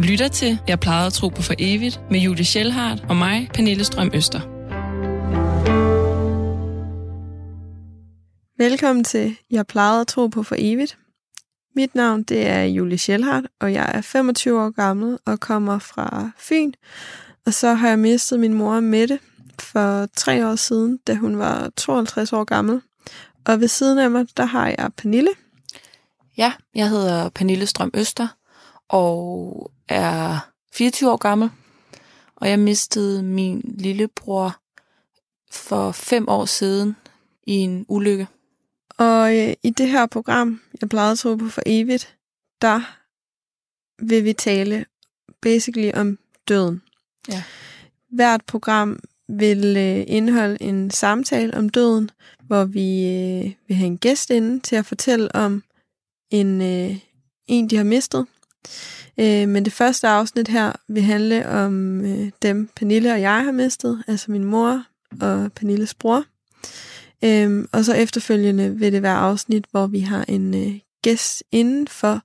Du lytter til Jeg plejede at tro på for evigt med Julie Schellhardt og mig, Pernille Strøm Øster. Velkommen til Jeg plejede at tro på for evigt. Mit navn det er Julie Schellhardt, og jeg er 25 år gammel og kommer fra Fyn. Og så har jeg mistet min mor Mette for tre år siden, da hun var 52 år gammel. Og ved siden af mig, der har jeg Pernille. Ja, jeg hedder Pernille Strøm Øster og er 24 år gammel. Og jeg mistede min lillebror for fem år siden i en ulykke. Og øh, i det her program, jeg plejede at tro på for evigt, der vil vi tale basically om døden. Ja. Hvert program vil øh, indeholde en samtale om døden, hvor vi øh, vil have en gæst inde til at fortælle om en, øh, en de har mistet. Øh, men det første afsnit her vil handle om øh, dem, Pernille og jeg har mistet, altså min mor og Pernilles bror. Øhm, og så efterfølgende vil det være afsnit, hvor vi har en øh, gæst inden for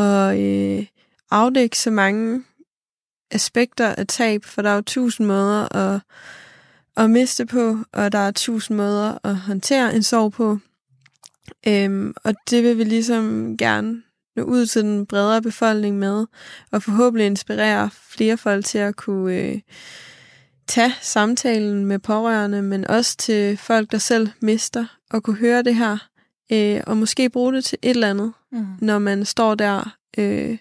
at øh, afdække så mange aspekter af tab, for der er jo tusind måder at, at miste på, og der er tusind måder at håndtere en sorg på. Øhm, og det vil vi ligesom gerne nå ud til den bredere befolkning med, og forhåbentlig inspirere flere folk til at kunne øh, tage samtalen med pårørende, men også til folk, der selv mister, og kunne høre det her, øh, og måske bruge det til et eller andet, Mm. når man står der øh,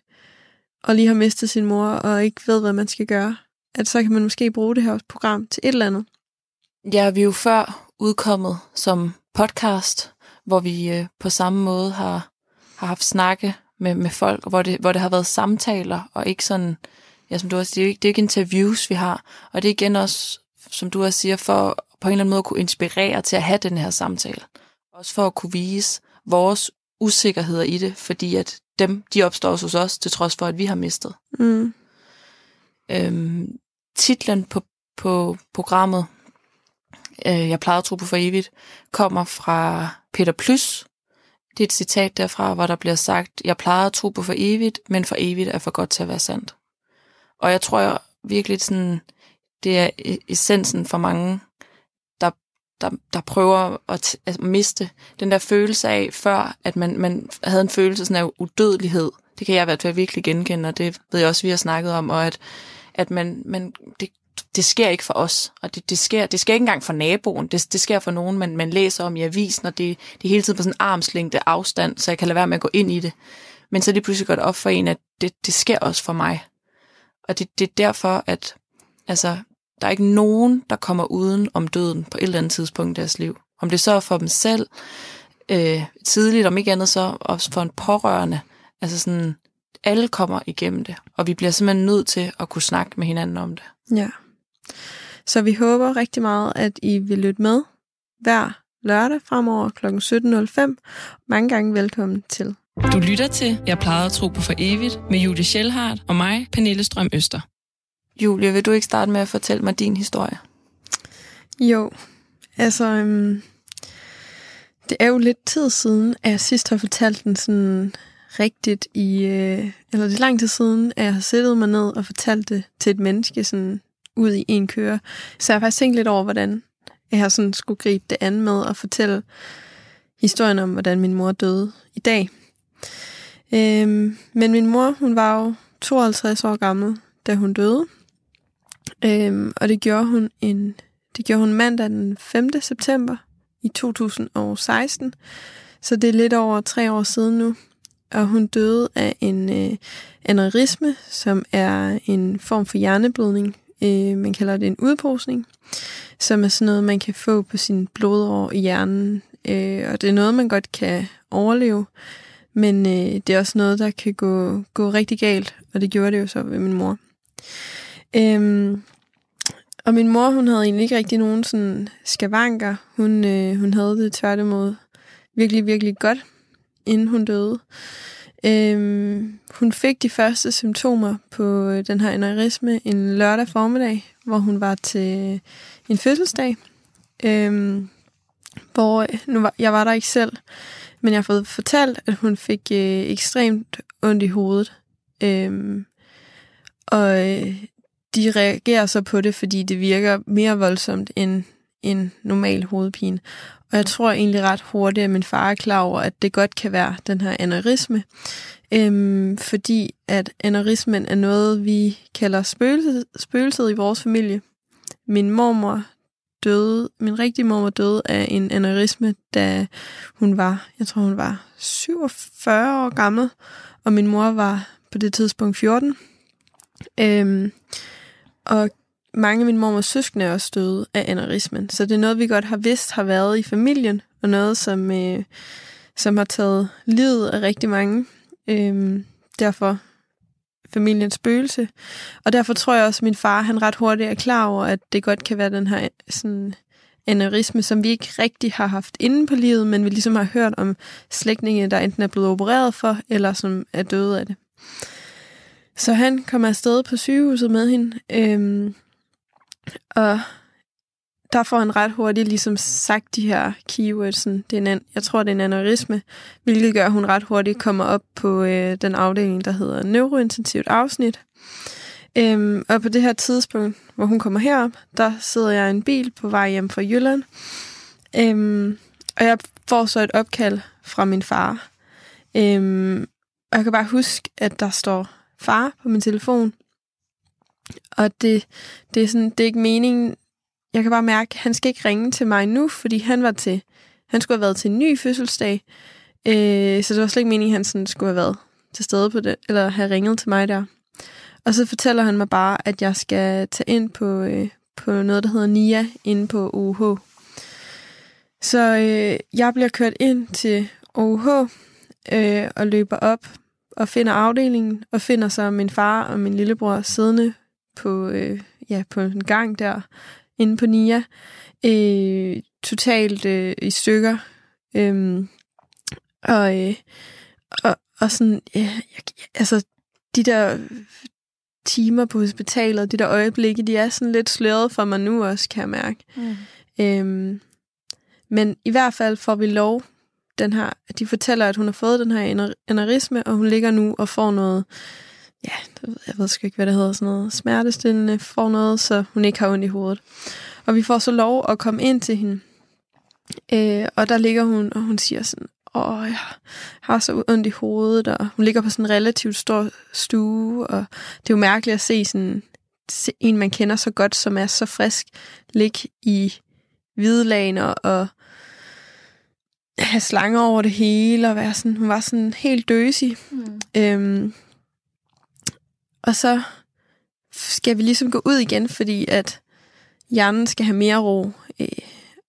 og lige har mistet sin mor, og ikke ved, hvad man skal gøre. At så kan man måske bruge det her program til et eller andet. Ja, vi er jo før udkommet som podcast, hvor vi øh, på samme måde har, har haft snakke med, med folk, hvor det, hvor det har været samtaler, og ikke sådan, ja, som du også siger, det er jo ikke, det er ikke interviews, vi har. Og det er igen også, som du også siger, for på en eller anden måde at kunne inspirere til at have den her samtale. Også for at kunne vise vores usikkerheder i det, fordi at dem, de opstår hos os, til trods for, at vi har mistet. Mm. Øhm, titlen på, på programmet, øh, Jeg plejede at tro på for evigt, kommer fra Peter Plys. Det er et citat derfra, hvor der bliver sagt, Jeg plejede at tro på for evigt, men for evigt er for godt til at være sandt. Og jeg tror jeg virkelig, sådan, det er e-, essensen for mange, der, der, der prøver at, t- at miste den der følelse af, før at man, man havde en følelse sådan af udødelighed. Det kan jeg i hvert fald virkelig genkende, og det ved jeg også, vi har snakket om, og at, at man, man, det, det sker ikke for os, og det, det, sker, det sker ikke engang for naboen, det, det sker for nogen, man, man læser om i avisen, og det, det er hele tiden på sådan en armslængde afstand, så jeg kan lade være med at gå ind i det. Men så er det pludselig godt op for en, at det, det sker også for mig. Og det, det er derfor, at altså, der er ikke nogen, der kommer uden om døden på et eller andet tidspunkt i deres liv. Om det så er for dem selv, øh, tidligt, om ikke andet så også for en pårørende. Altså sådan, alle kommer igennem det, og vi bliver simpelthen nødt til at kunne snakke med hinanden om det. Ja. Så vi håber rigtig meget, at I vil lytte med hver lørdag fremover kl. 17.05. Mange gange velkommen til. Du lytter til Jeg plejede at tro på for evigt med Julie Schellhardt og mig, Pernille Strøm Øster. Julie, vil du ikke starte med at fortælle mig din historie? Jo, altså, øhm, det er jo lidt tid siden, at jeg sidst har fortalt den sådan rigtigt i, øh, eller det er lang tid siden, at jeg har sættet mig ned og fortalt det til et menneske sådan ud i en køre. Så jeg har faktisk tænkt lidt over, hvordan jeg har sådan skulle gribe det an med at fortælle historien om, hvordan min mor døde i dag. Øhm, men min mor, hun var jo 52 år gammel, da hun døde. Øhm, og det gjorde hun en det gjorde hun mandag den 5. september i 2016. Så det er lidt over tre år siden nu. Og hun døde af en øh, aneurisme, som er en form for hjerneblødning. Øh, man kalder det en udposning, som er sådan noget, man kan få på sin blodår i hjernen. Øh, og det er noget, man godt kan overleve. Men øh, det er også noget, der kan gå, gå rigtig galt. Og det gjorde det jo så ved min mor. Øh, og min mor, hun havde egentlig ikke rigtig nogen sådan skavanker. Hun, øh, hun havde det tværtimod virkelig, virkelig godt, inden hun døde. Øhm, hun fik de første symptomer på øh, den her aneurisme en lørdag formiddag, hvor hun var til en fødselsdag. Øhm, hvor nu var, jeg var der ikke selv, men jeg har fået fortalt, at hun fik øh, ekstremt ondt i hovedet. Øhm, og øh, de reagerer så på det, fordi det virker mere voldsomt end en normal hovedpine. Og jeg tror egentlig ret hurtigt, at min far er klar over, at det godt kan være den her aneurisme. Øhm, fordi at aneurismen er noget, vi kalder spøgelset, spøgelset i vores familie. Min mormor døde, min rigtige mormor døde af en aneurisme, da hun var, jeg tror hun var 47 år gammel, og min mor var på det tidspunkt 14. Øhm, og mange af min mormors søskende er også døde af aneurismen. Så det er noget, vi godt har vidst har været i familien, og noget, som, øh, som har taget livet af rigtig mange. Øhm, derfor familiens spøgelse. Og derfor tror jeg også, at min far han ret hurtigt er klar over, at det godt kan være den her sådan, aneurisme, som vi ikke rigtig har haft inde på livet, men vi ligesom har hørt om slægtninge, der enten er blevet opereret for, eller som er døde af det. Så han kommer afsted på sygehuset med hende, øhm, og der får han ret hurtigt ligesom sagt de her keywords. Det er en, jeg tror, det er en aneurisme, hvilket gør, at hun ret hurtigt kommer op på øh, den afdeling, der hedder neurointensivt afsnit. Øhm, og på det her tidspunkt, hvor hun kommer herop, der sidder jeg i en bil på vej hjem fra Jylland. Øhm, og jeg får så et opkald fra min far. Øhm, og jeg kan bare huske, at der står far på min telefon. Og det, det, er sådan, det er ikke meningen, jeg kan bare mærke, at han skal ikke ringe til mig nu, fordi han var til, han skulle have været til en ny fødselsdag. Øh, så det var slet ikke meningen, at han sådan skulle have været til stede på det, eller have ringet til mig der. Og så fortæller han mig bare, at jeg skal tage ind på, øh, på noget, der hedder NIA, inde på OUH. Så øh, jeg bliver kørt ind til OUH øh, og løber op og finder afdelingen, og finder så min far og min lillebror siddende på, øh, ja, på en gang der, inde på NIA, øh, totalt øh, i stykker. Øh, og, øh, og, og sådan, ja, jeg, altså, de der timer på hospitalet, de der øjeblikke, de er sådan lidt sløret for mig nu også, kan jeg mærke. Mm. Øhm, men i hvert fald får vi lov, den her, de fortæller, at hun har fået den her aneurisme, og hun ligger nu og får noget, ja, jeg ved sgu ikke, hvad det hedder, sådan noget smertestillende, får noget, så hun ikke har ondt i hovedet. Og vi får så lov at komme ind til hende. Øh, og der ligger hun, og hun siger sådan, åh, jeg har så ondt i hovedet, og hun ligger på sådan en relativt stor stue, og det er jo mærkeligt at se sådan en, man kender så godt, som er så frisk, ligge i hvidelagen og, og have slanger over det hele, og være sådan, hun var sådan helt døsig. Mm. Øhm, og så skal vi ligesom gå ud igen, fordi at hjernen skal have mere ro. Øh,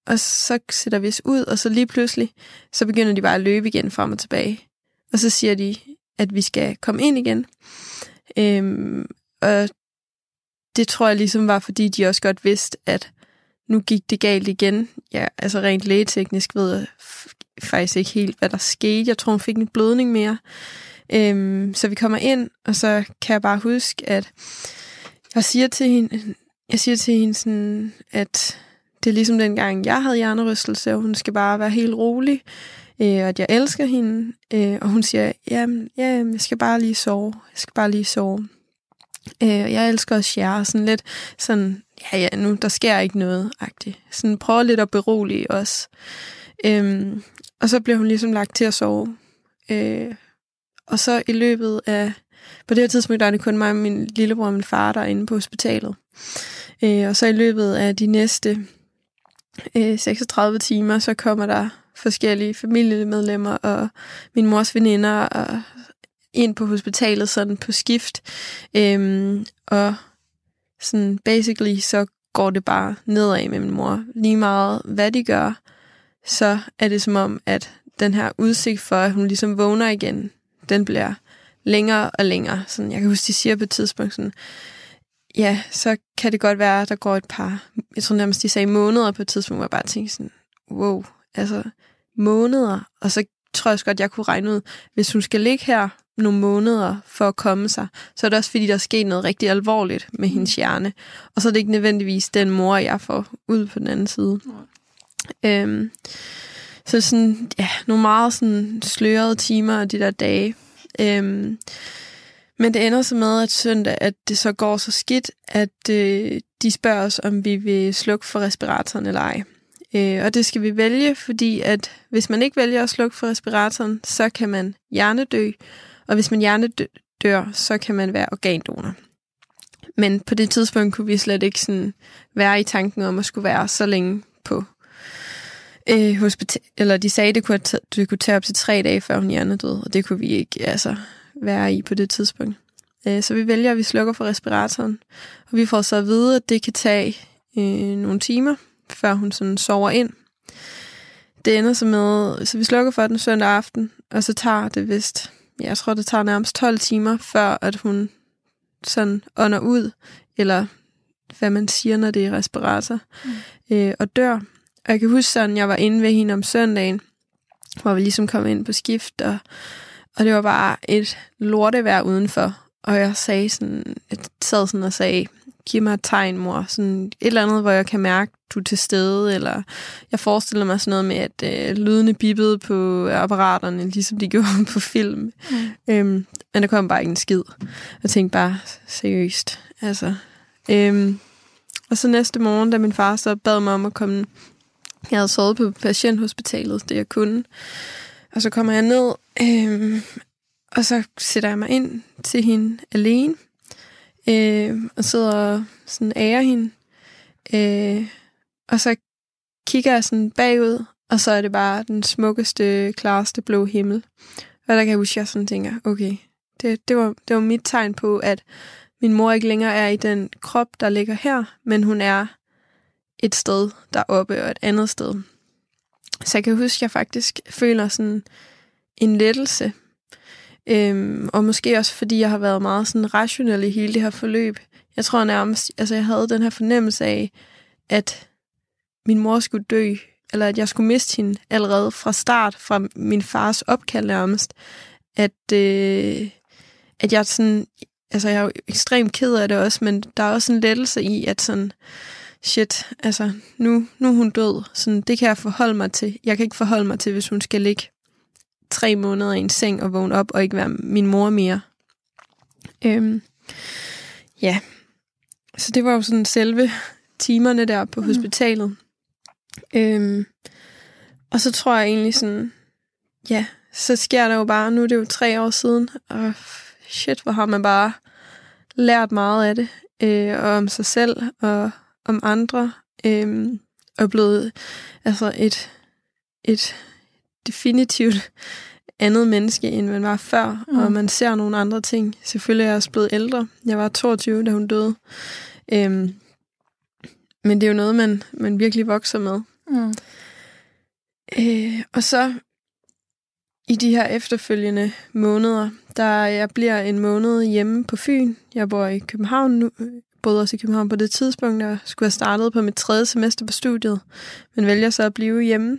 og så sætter vi os ud, og så lige pludselig, så begynder de bare at løbe igen frem og tilbage. Og så siger de, at vi skal komme ind igen. Øhm, og det tror jeg ligesom var, fordi de også godt vidste, at nu gik det galt igen. Ja, altså rent lægeteknisk ved jeg faktisk ikke helt, hvad der skete. Jeg tror, hun fik en blødning mere. Øhm, så vi kommer ind, og så kan jeg bare huske, at jeg siger til hende, jeg siger til hende sådan, at det er ligesom dengang, jeg havde hjernerystelse, og hun skal bare være helt rolig, øh, og at jeg elsker hende. Øh, og hun siger, jamen, ja, jeg skal bare lige sove. Jeg skal bare lige sove. Øh, jeg elsker også jer, og sådan lidt sådan, ja, ja, nu, der sker ikke noget, agtigt. Sådan prøver lidt at berolige os. Øh, og så bliver hun ligesom lagt til at sove. Øh, og så i løbet af, på det her tidspunkt, der er det kun mig og min lillebror og min far, der er inde på hospitalet. Øh, og så i løbet af de næste øh, 36 timer, så kommer der forskellige familiemedlemmer og min mors veninder og ind på hospitalet sådan på skift. Øhm, og sådan basically så går det bare nedad med min mor. Lige meget hvad de gør, så er det som om, at den her udsigt for, at hun ligesom vågner igen, den bliver længere og længere. Sådan, jeg kan huske, de siger på et tidspunkt sådan, ja, så kan det godt være, at der går et par, jeg tror nærmest, de sagde måneder på et tidspunkt, hvor jeg bare tænkte sådan, wow, altså måneder. Og så tror jeg også godt, jeg kunne regne ud, hvis hun skal ligge her nogle måneder for at komme sig, så er det også fordi, der er sket noget rigtig alvorligt med mm. hendes hjerne. Og så er det ikke nødvendigvis den mor, jeg får ud på den anden side. Mm. Øhm, så sådan, ja, nogle meget sådan slørede timer og de der dage. Øhm, Men det ender så med, at søndag, at det så går så skidt, at øh, de spørger os, om vi vil slukke for respiratoren eller ej. Øh, og det skal vi vælge, fordi at hvis man ikke vælger at slukke for respiratoren, så kan man hjernedø, og hvis man hjernedør, så kan man være organdonor. Men på det tidspunkt kunne vi slet ikke sådan være i tanken om at skulle være så længe på øh, hospital. Eller de sagde, det kunne, det kunne tage op til tre dage, før hun hjernedøde, og det kunne vi ikke altså, være i på det tidspunkt. Øh, så vi vælger, at vi slukker for respiratoren, og vi får så at vide, at det kan tage øh, nogle timer, før hun sådan sover ind. Det ender så med, så vi slukker for den søndag aften, og så tager det vist, jeg tror det tager nærmest 12 timer, før at hun sådan ånder ud, eller hvad man siger, når det er respirator, mm. øh, og dør. Og jeg kan huske sådan, jeg var inde ved hende om søndagen, hvor vi ligesom kom ind på skift, og, og det var bare et lortevejr udenfor. Og jeg sagde sådan, jeg sad sådan og sagde, giv mig et tegn, mor. Sådan et eller andet, hvor jeg kan mærke, du er til stede, eller jeg forestiller mig sådan noget med, at øh, lydene bippede på apparaterne, ligesom de gjorde på film. Mm. Øhm, men der kom bare ikke en skid. Jeg tænkte bare, seriøst. Altså, øhm, og så næste morgen, da min far så bad mig om at komme, jeg havde sovet på patienthospitalet, det jeg kunne. Og så kommer jeg ned, øh, og så sætter jeg mig ind til hende alene, øh, og sidder og sådan ærer hende. Øh, og så kigger jeg sådan bagud, og så er det bare den smukkeste, klareste blå himmel. Og der kan jeg huske, at jeg sådan tænker, okay, det, det, var, det var mit tegn på, at min mor ikke længere er i den krop, der ligger her, men hun er et sted deroppe og et andet sted. Så jeg kan huske, at jeg faktisk føler sådan en lettelse Øhm, og måske også fordi jeg har været meget sådan rationel i hele det her forløb. Jeg tror nærmest, altså jeg havde den her fornemmelse af, at min mor skulle dø, eller at jeg skulle miste hende allerede fra start, fra min fars opkald nærmest. At, øh, at jeg sådan, altså jeg er jo ekstremt ked af det også, men der er også en lettelse i, at sådan, shit, altså nu, nu er hun død. Sådan, det kan jeg forholde mig til. Jeg kan ikke forholde mig til, hvis hun skal ligge tre måneder i en seng og vågne op og ikke være min mor mere. Øhm, ja, så det var jo sådan selve timerne der på mm. hospitalet. Øhm, og så tror jeg egentlig sådan, ja, så sker der jo bare, nu er det jo tre år siden, og shit, hvor har man bare lært meget af det, øh, og om sig selv og om andre, øh, og blevet altså et, et definitivt andet menneske, end man var før, mm. og man ser nogle andre ting. Selvfølgelig er jeg også blevet ældre. Jeg var 22, da hun døde. Øhm, men det er jo noget, man, man virkelig vokser med. Mm. Øh, og så i de her efterfølgende måneder, der jeg bliver en måned hjemme på Fyn. Jeg bor i København nu, boede også i København på det tidspunkt, og skulle have startet på mit tredje semester på studiet, men vælger så at blive hjemme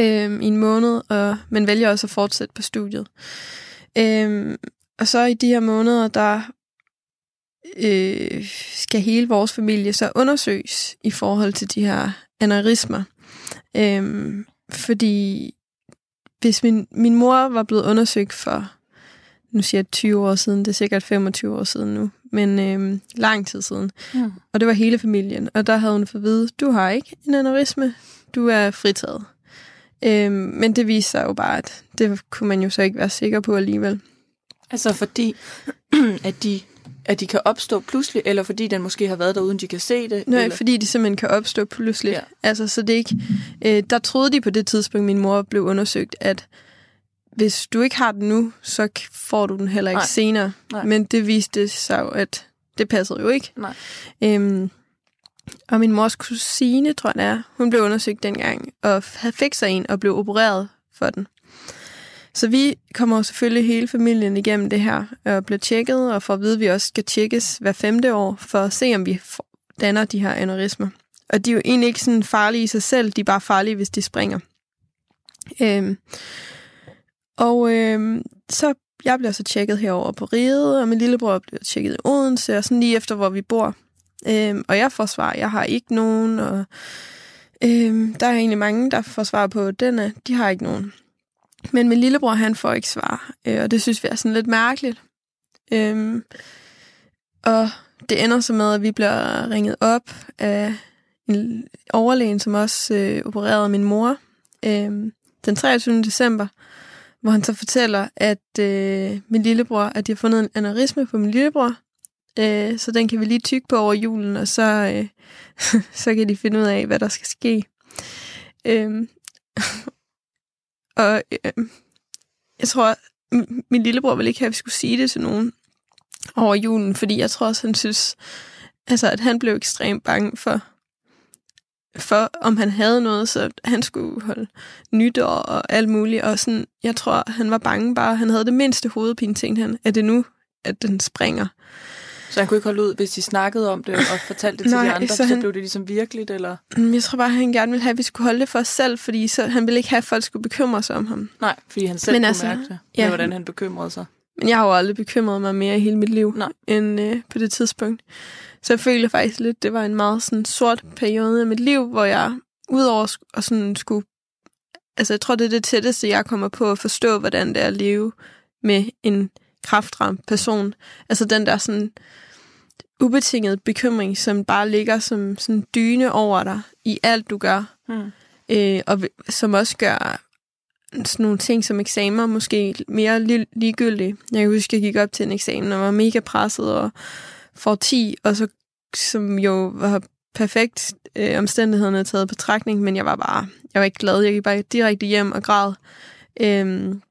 øh, i en måned, og, men vælger også at fortsætte på studiet. Øh, og så i de her måneder, der øh, skal hele vores familie så undersøges i forhold til de her aneurismer. Øh, fordi hvis min, min mor var blevet undersøgt for, nu siger jeg 20 år siden, det er sikkert 25 år siden nu, men øh, lang tid siden. Ja. Og det var hele familien. Og der havde hun fået at vide, du har ikke en aneurisme, du er fritaget. Øhm, men det viser sig jo bare, at det kunne man jo så ikke være sikker på alligevel. Altså fordi, at de, at de kan opstå pludselig, eller fordi den måske har været der, uden de kan se det? Nej, eller? fordi de simpelthen kan opstå pludselig. Ja. Altså, så det ikke... Øh, der troede de på det tidspunkt, min mor blev undersøgt, at hvis du ikke har den nu, så får du den heller ikke Nej. senere. Nej. Men det viste sig jo, at det passede jo ikke. Nej. Øhm, og min mors kusine, tror jeg er, hun blev undersøgt dengang, og fik sig en og blev opereret for den. Så vi kommer selvfølgelig hele familien igennem det her, og bliver tjekket, og får at vide, at vi også skal tjekkes hver femte år, for at se, om vi danner de her aneurismer. Og de er jo egentlig ikke sådan farlige i sig selv, de er bare farlige, hvis de springer. Øhm, og øh, så jeg bliver så tjekket herover på Riget, og min lillebror bliver tjekket i Odense, og sådan lige efter, hvor vi bor. Øh, og jeg får svar, jeg har ikke nogen, og øh, der er egentlig mange, der får svar på, denne, de har ikke nogen. Men min lillebror, han får ikke svar, øh, og det synes vi er sådan lidt mærkeligt. Øh, og det ender så med, at vi bliver ringet op af en overlægen, som også øh, opererede min mor øh, den 23. december, hvor han så fortæller, at øh, min lillebror, at de har fundet en aneurisme på min lillebror, øh, så den kan vi lige tykke på over julen, og så, øh, så kan de finde ud af, hvad der skal ske. Øh, og øh, jeg tror, min lillebror ville ikke have, at vi skulle sige det til nogen over julen, fordi jeg tror også, han synes, altså, at han blev ekstremt bange for, for om han havde noget, så han skulle holde nytår og alt muligt. Og sådan, jeg tror, han var bange bare. Han havde det mindste hovedpine, tænkte han. Er det nu, at den springer? Så han kunne ikke holde ud, hvis de snakkede om det og fortalte det Nej, til de andre, så han- så blev det ligesom virkeligt, eller? Mm, Jeg tror bare, han gerne ville have, at vi skulle holde det for os selv, fordi så, han ville ikke have, at folk skulle bekymre sig om ham. Nej, fordi han selv Men kunne altså, mærke det, ja. med hvordan han bekymrede sig. Men jeg har jo aldrig bekymret mig mere i hele mit liv, Nej. end øh, på det tidspunkt. Så jeg føler faktisk lidt, det var en meget sådan sort periode af mit liv, hvor jeg udover at sådan skulle... Altså, jeg tror, det er det tætteste, jeg kommer på at forstå, hvordan det er at leve med en kraftramt person. Altså den der sådan ubetinget bekymring, som bare ligger som sådan dyne over dig i alt, du gør. Hmm. Øh, og som også gør sådan nogle ting som eksamener måske mere li- ligegyldige. Jeg kan huske, at jeg gik op til en eksamen og var mega presset og får 10, og så som jo var perfekt øh, omstændighederne taget i betragtning, men jeg var bare, jeg var ikke glad. Jeg gik bare direkte hjem og græd. Øhm,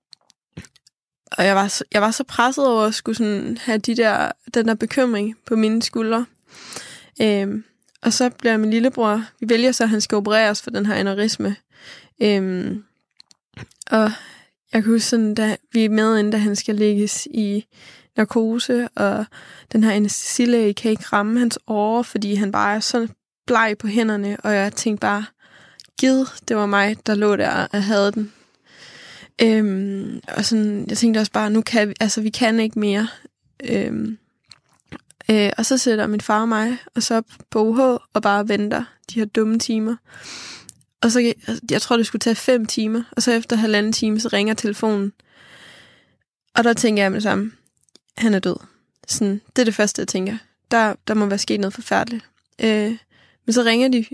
og jeg var, jeg var så presset over at skulle sådan have de der, den der bekymring på mine skuldre. Øhm, og så bliver min lillebror, vi vælger så, at han skal opereres for den her aneurisme. Øhm, og jeg kan huske sådan, da vi er med, inden da han skal lægges i narkose, og den her anestesilæge kan ikke ramme hans åre, fordi han bare er så bleg på hænderne, og jeg tænkte bare, gid, det var mig, der lå der og havde den. Øhm, og sådan, jeg tænkte også bare, nu kan vi, altså vi kan ikke mere. Øhm, øh, og så sætter min far og mig og op på UH og bare venter de her dumme timer. Og så, jeg tror, det skulle tage fem timer, og så efter halvanden time, så ringer telefonen. Og der tænker jeg med det samme, han er død. Sådan, det er det første, jeg tænker. Der, der må være sket noget forfærdeligt. Øh, men så ringer de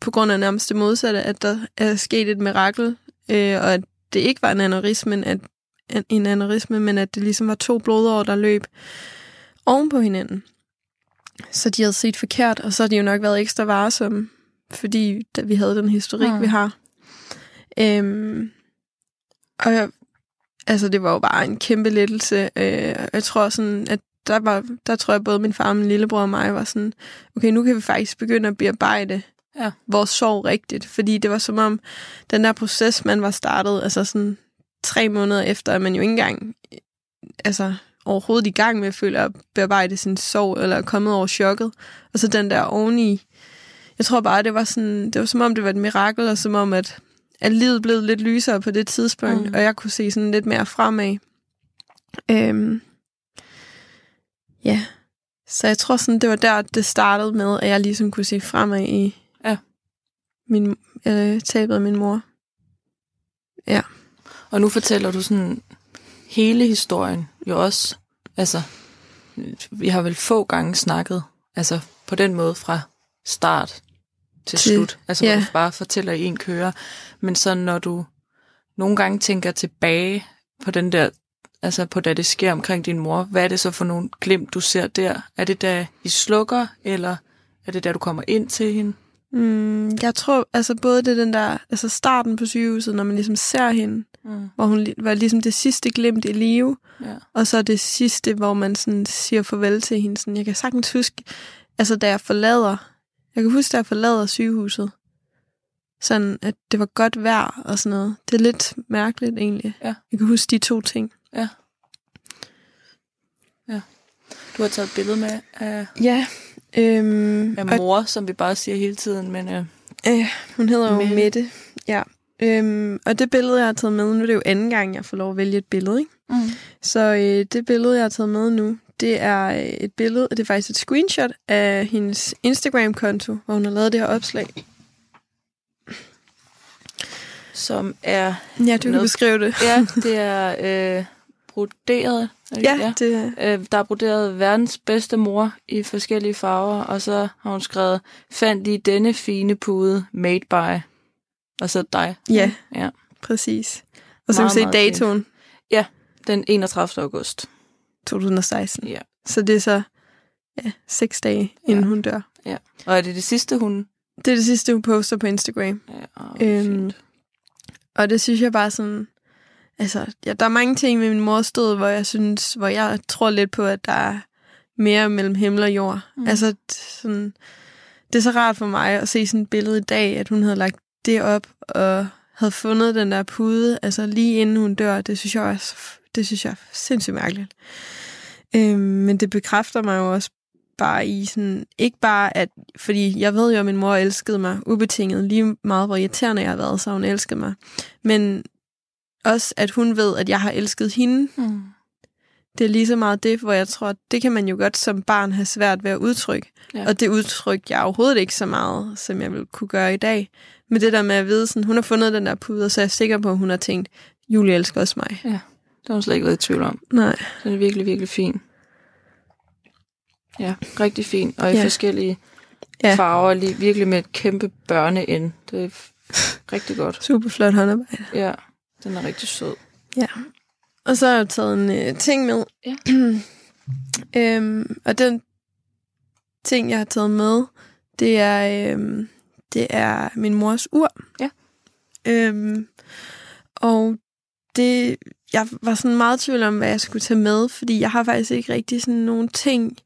på grund af nærmest det modsatte, at der er sket et mirakel, øh, og at det ikke var en aneurisme, men at, en, aneurisme, men at det ligesom var to blodår, der løb oven på hinanden. Så de havde set forkert, og så har de jo nok været ekstra varsomme, fordi da vi havde den historik, mm. vi har. Øhm, og jeg, altså, det var jo bare en kæmpe lettelse. Øh, jeg tror sådan, at der, var, der tror jeg både min far og min lillebror og mig var sådan, okay, nu kan vi faktisk begynde at bearbejde Ja. vores sorg rigtigt. Fordi det var som om, den der proces, man var startet, altså sådan tre måneder efter, at man jo ikke engang altså, overhovedet i gang med at føle at bearbejde sin sorg, eller er kommet over chokket. Og så den der oveni. Jeg tror bare, det var sådan, det var som om, det var et mirakel, og som om, at, at livet blev lidt lysere på det tidspunkt, Mm. og jeg kunne se sådan lidt mere fremad. Øhm, ja. Så jeg tror sådan, det var der, det startede med, at jeg ligesom kunne se fremad i Ja. min, øh, tabet af min mor. Og nu fortæller du sådan hele historien jo også. Altså, vi har vel få gange snakket, altså på den måde fra start til, Til- slut. Altså, hvor ja. du bare fortæller i en køre. Men så når du nogle gange tænker tilbage på den der, altså på da det sker omkring din mor, hvad er det så for nogle glimt, du ser der? Er det da I slukker, eller er det da du kommer ind til hende? Mm, jeg tror, altså både det den der, altså starten på sygehuset, når man ligesom ser hende, Mm. hvor hun var ligesom det sidste glimt i live, Ja. og så det sidste, hvor man sådan siger farvel til hende. Sådan, jeg kan sagtens huske, altså da jeg forlader, jeg kan huske, da jeg forlader sygehuset, sådan at det var godt vejr og sådan noget. Det er lidt mærkeligt egentlig. Ja. Jeg kan huske de to ting. Du har taget et billede med af, Ja. Øhm, af og mor, som vi bare siger hele tiden, men øh, Øh, hun hedder jo Mette. Mette. Ja. Øhm, og det billede, jeg har taget med, nu er det jo anden gang, jeg får lov at vælge et billede, ikke? mm. Så øh, det billede, jeg har taget med nu, det er øh, et billede, og det er faktisk et screenshot af hendes Instagram-konto, hvor hun har lavet det her opslag. som er Ja, du kan Noget- beskrive det. Ja, det er øh, broderet. er det Ja, ja. det er Øh, der er broderet verdens bedste mor i forskellige farver, og så har hun skrevet, fandt lige denne fine pude, made by, og så dig. Ja. ja. præcis. Og så kan vi se meget fint. datoen Den 31. august. 2016. Ja. Så det er så ja, seks dage, inden Ja. hun dør. Og er det det sidste, hun... Det er det sidste, hun poster på Instagram. Ja, åh, Øhm. Og det synes jeg bare sådan... Altså, ja, der er mange ting med min mors død, hvor jeg synes, hvor jeg tror lidt på, at der er mere mellem himmel og jord. Mm. Altså, sådan, det er så rart for mig at se sådan et billede i dag, at hun havde lagt det op og havde fundet den der pude, altså lige inden hun dør. Det synes jeg også, det synes jeg er sindssygt mærkeligt. Øhm, men det bekræfter mig jo også bare i sådan, ikke bare at, fordi jeg ved jo, at min mor elskede mig ubetinget, lige meget hvor irriterende jeg har været, så hun elskede mig. Men også, at hun ved, at jeg har elsket hende. Mm. Det er lige så meget det, hvor jeg tror, at det kan man jo godt som barn have svært ved at udtrykke. Ja. Ja. Og det udtryk jeg overhovedet ikke så meget, som jeg vil kunne gøre i dag. Men det der med at vide, sådan, hun har fundet den der pude, og så er jeg sikker på, at hun har tænkt, Julie elsker også mig. Det har hun slet ikke været i tvivl om. Nej. Den er virkelig, virkelig fin. Ja, rigtig fin. Og i ja. Ja. forskellige Ja. ja. farver, lige, virkelig med et kæmpe børneend. Det er rigtig godt. Super flot håndarbejde. Ja, den er rigtig sød. Og så har jeg taget en øh, ting med. Ja. øhm, og den ting, jeg har taget med, det er, øhm, det er min mors ur. Ja. Øhm, og det, jeg var sådan meget i tvivl om, hvad jeg skulle tage med, fordi jeg har faktisk ikke rigtig sådan nogle ting,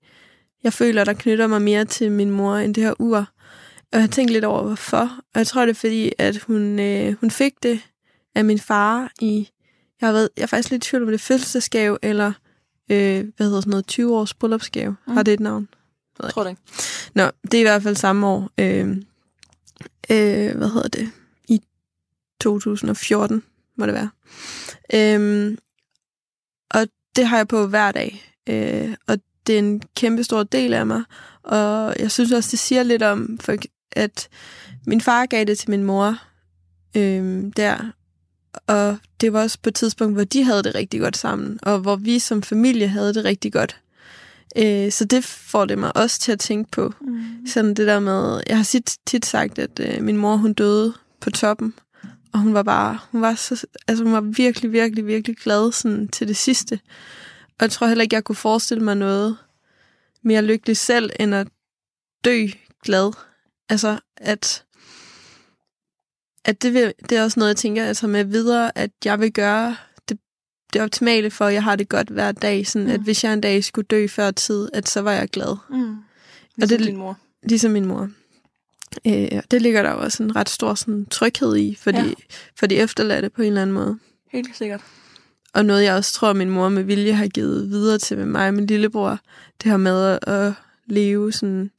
jeg føler, der knytter mig mere til min mor, end det her ur. Og jeg har tænkt lidt over, hvorfor. Og jeg tror, det er fordi, at hun, øh, hun fik det af min far i jeg har, været, jeg er faktisk lidt i tvivl om, det er fødselsdagsgave, eller øh, hvad hedder sådan noget, 20 års bryllupsgave. Mm. Har det et navn? Jeg tror det ikke. Nå, det er i hvert fald samme år. Øh, øh, hvad hedder det? I 2014, må det være. Øh, og det har jeg på hver dag. Øh, og det er en kæmpe stor del af mig. Og jeg synes også, det siger lidt om, for, at min far gav det til min mor øh, der. Og det var også på et tidspunkt, hvor de havde det rigtig godt sammen, og hvor vi som familie havde det rigtig godt. Øh, så det får det mig også til at tænke på. Mm. Sådan det der med, jeg har tit, tit sagt, at øh, min mor, hun døde på toppen, og hun var bare, hun var så, altså hun var virkelig, virkelig, virkelig glad sådan til det sidste. Og jeg tror heller ikke, jeg kunne forestille mig noget mere lykkeligt selv, end at dø glad. Altså, at, at det, vil, det er også noget, jeg tænker altså med videre, at jeg vil gøre det, det optimale for, at jeg har det godt hver dag. Sådan, Mm. at hvis jeg en dag skulle dø før tid, at så var jeg glad. Mm. Og det- din mor. Ligesom min mor. Øh, og det ligger der jo også en ret stor sådan, tryghed i, for, Ja. for de efterladte på en eller anden måde. Helt sikkert. Og noget, jeg også tror, min mor med vilje har givet videre til mig og min lillebror, det her med at, at leve sådan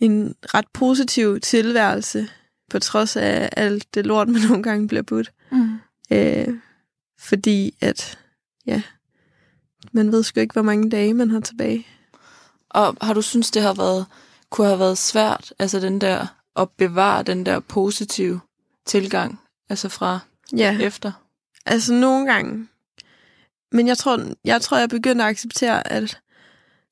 en ret positiv tilværelse, på trods af alt det lort, man nogle gange bliver budt. Mm. Øh, fordi at, ja, man ved sgu ikke, hvor mange dage man har tilbage. Og har du synes det har været, kunne have været svært, altså den der, at bevare den der positive tilgang, altså fra Ja. efter? Altså nogle gange. Men jeg tror, jeg tror, jeg begynder at acceptere, at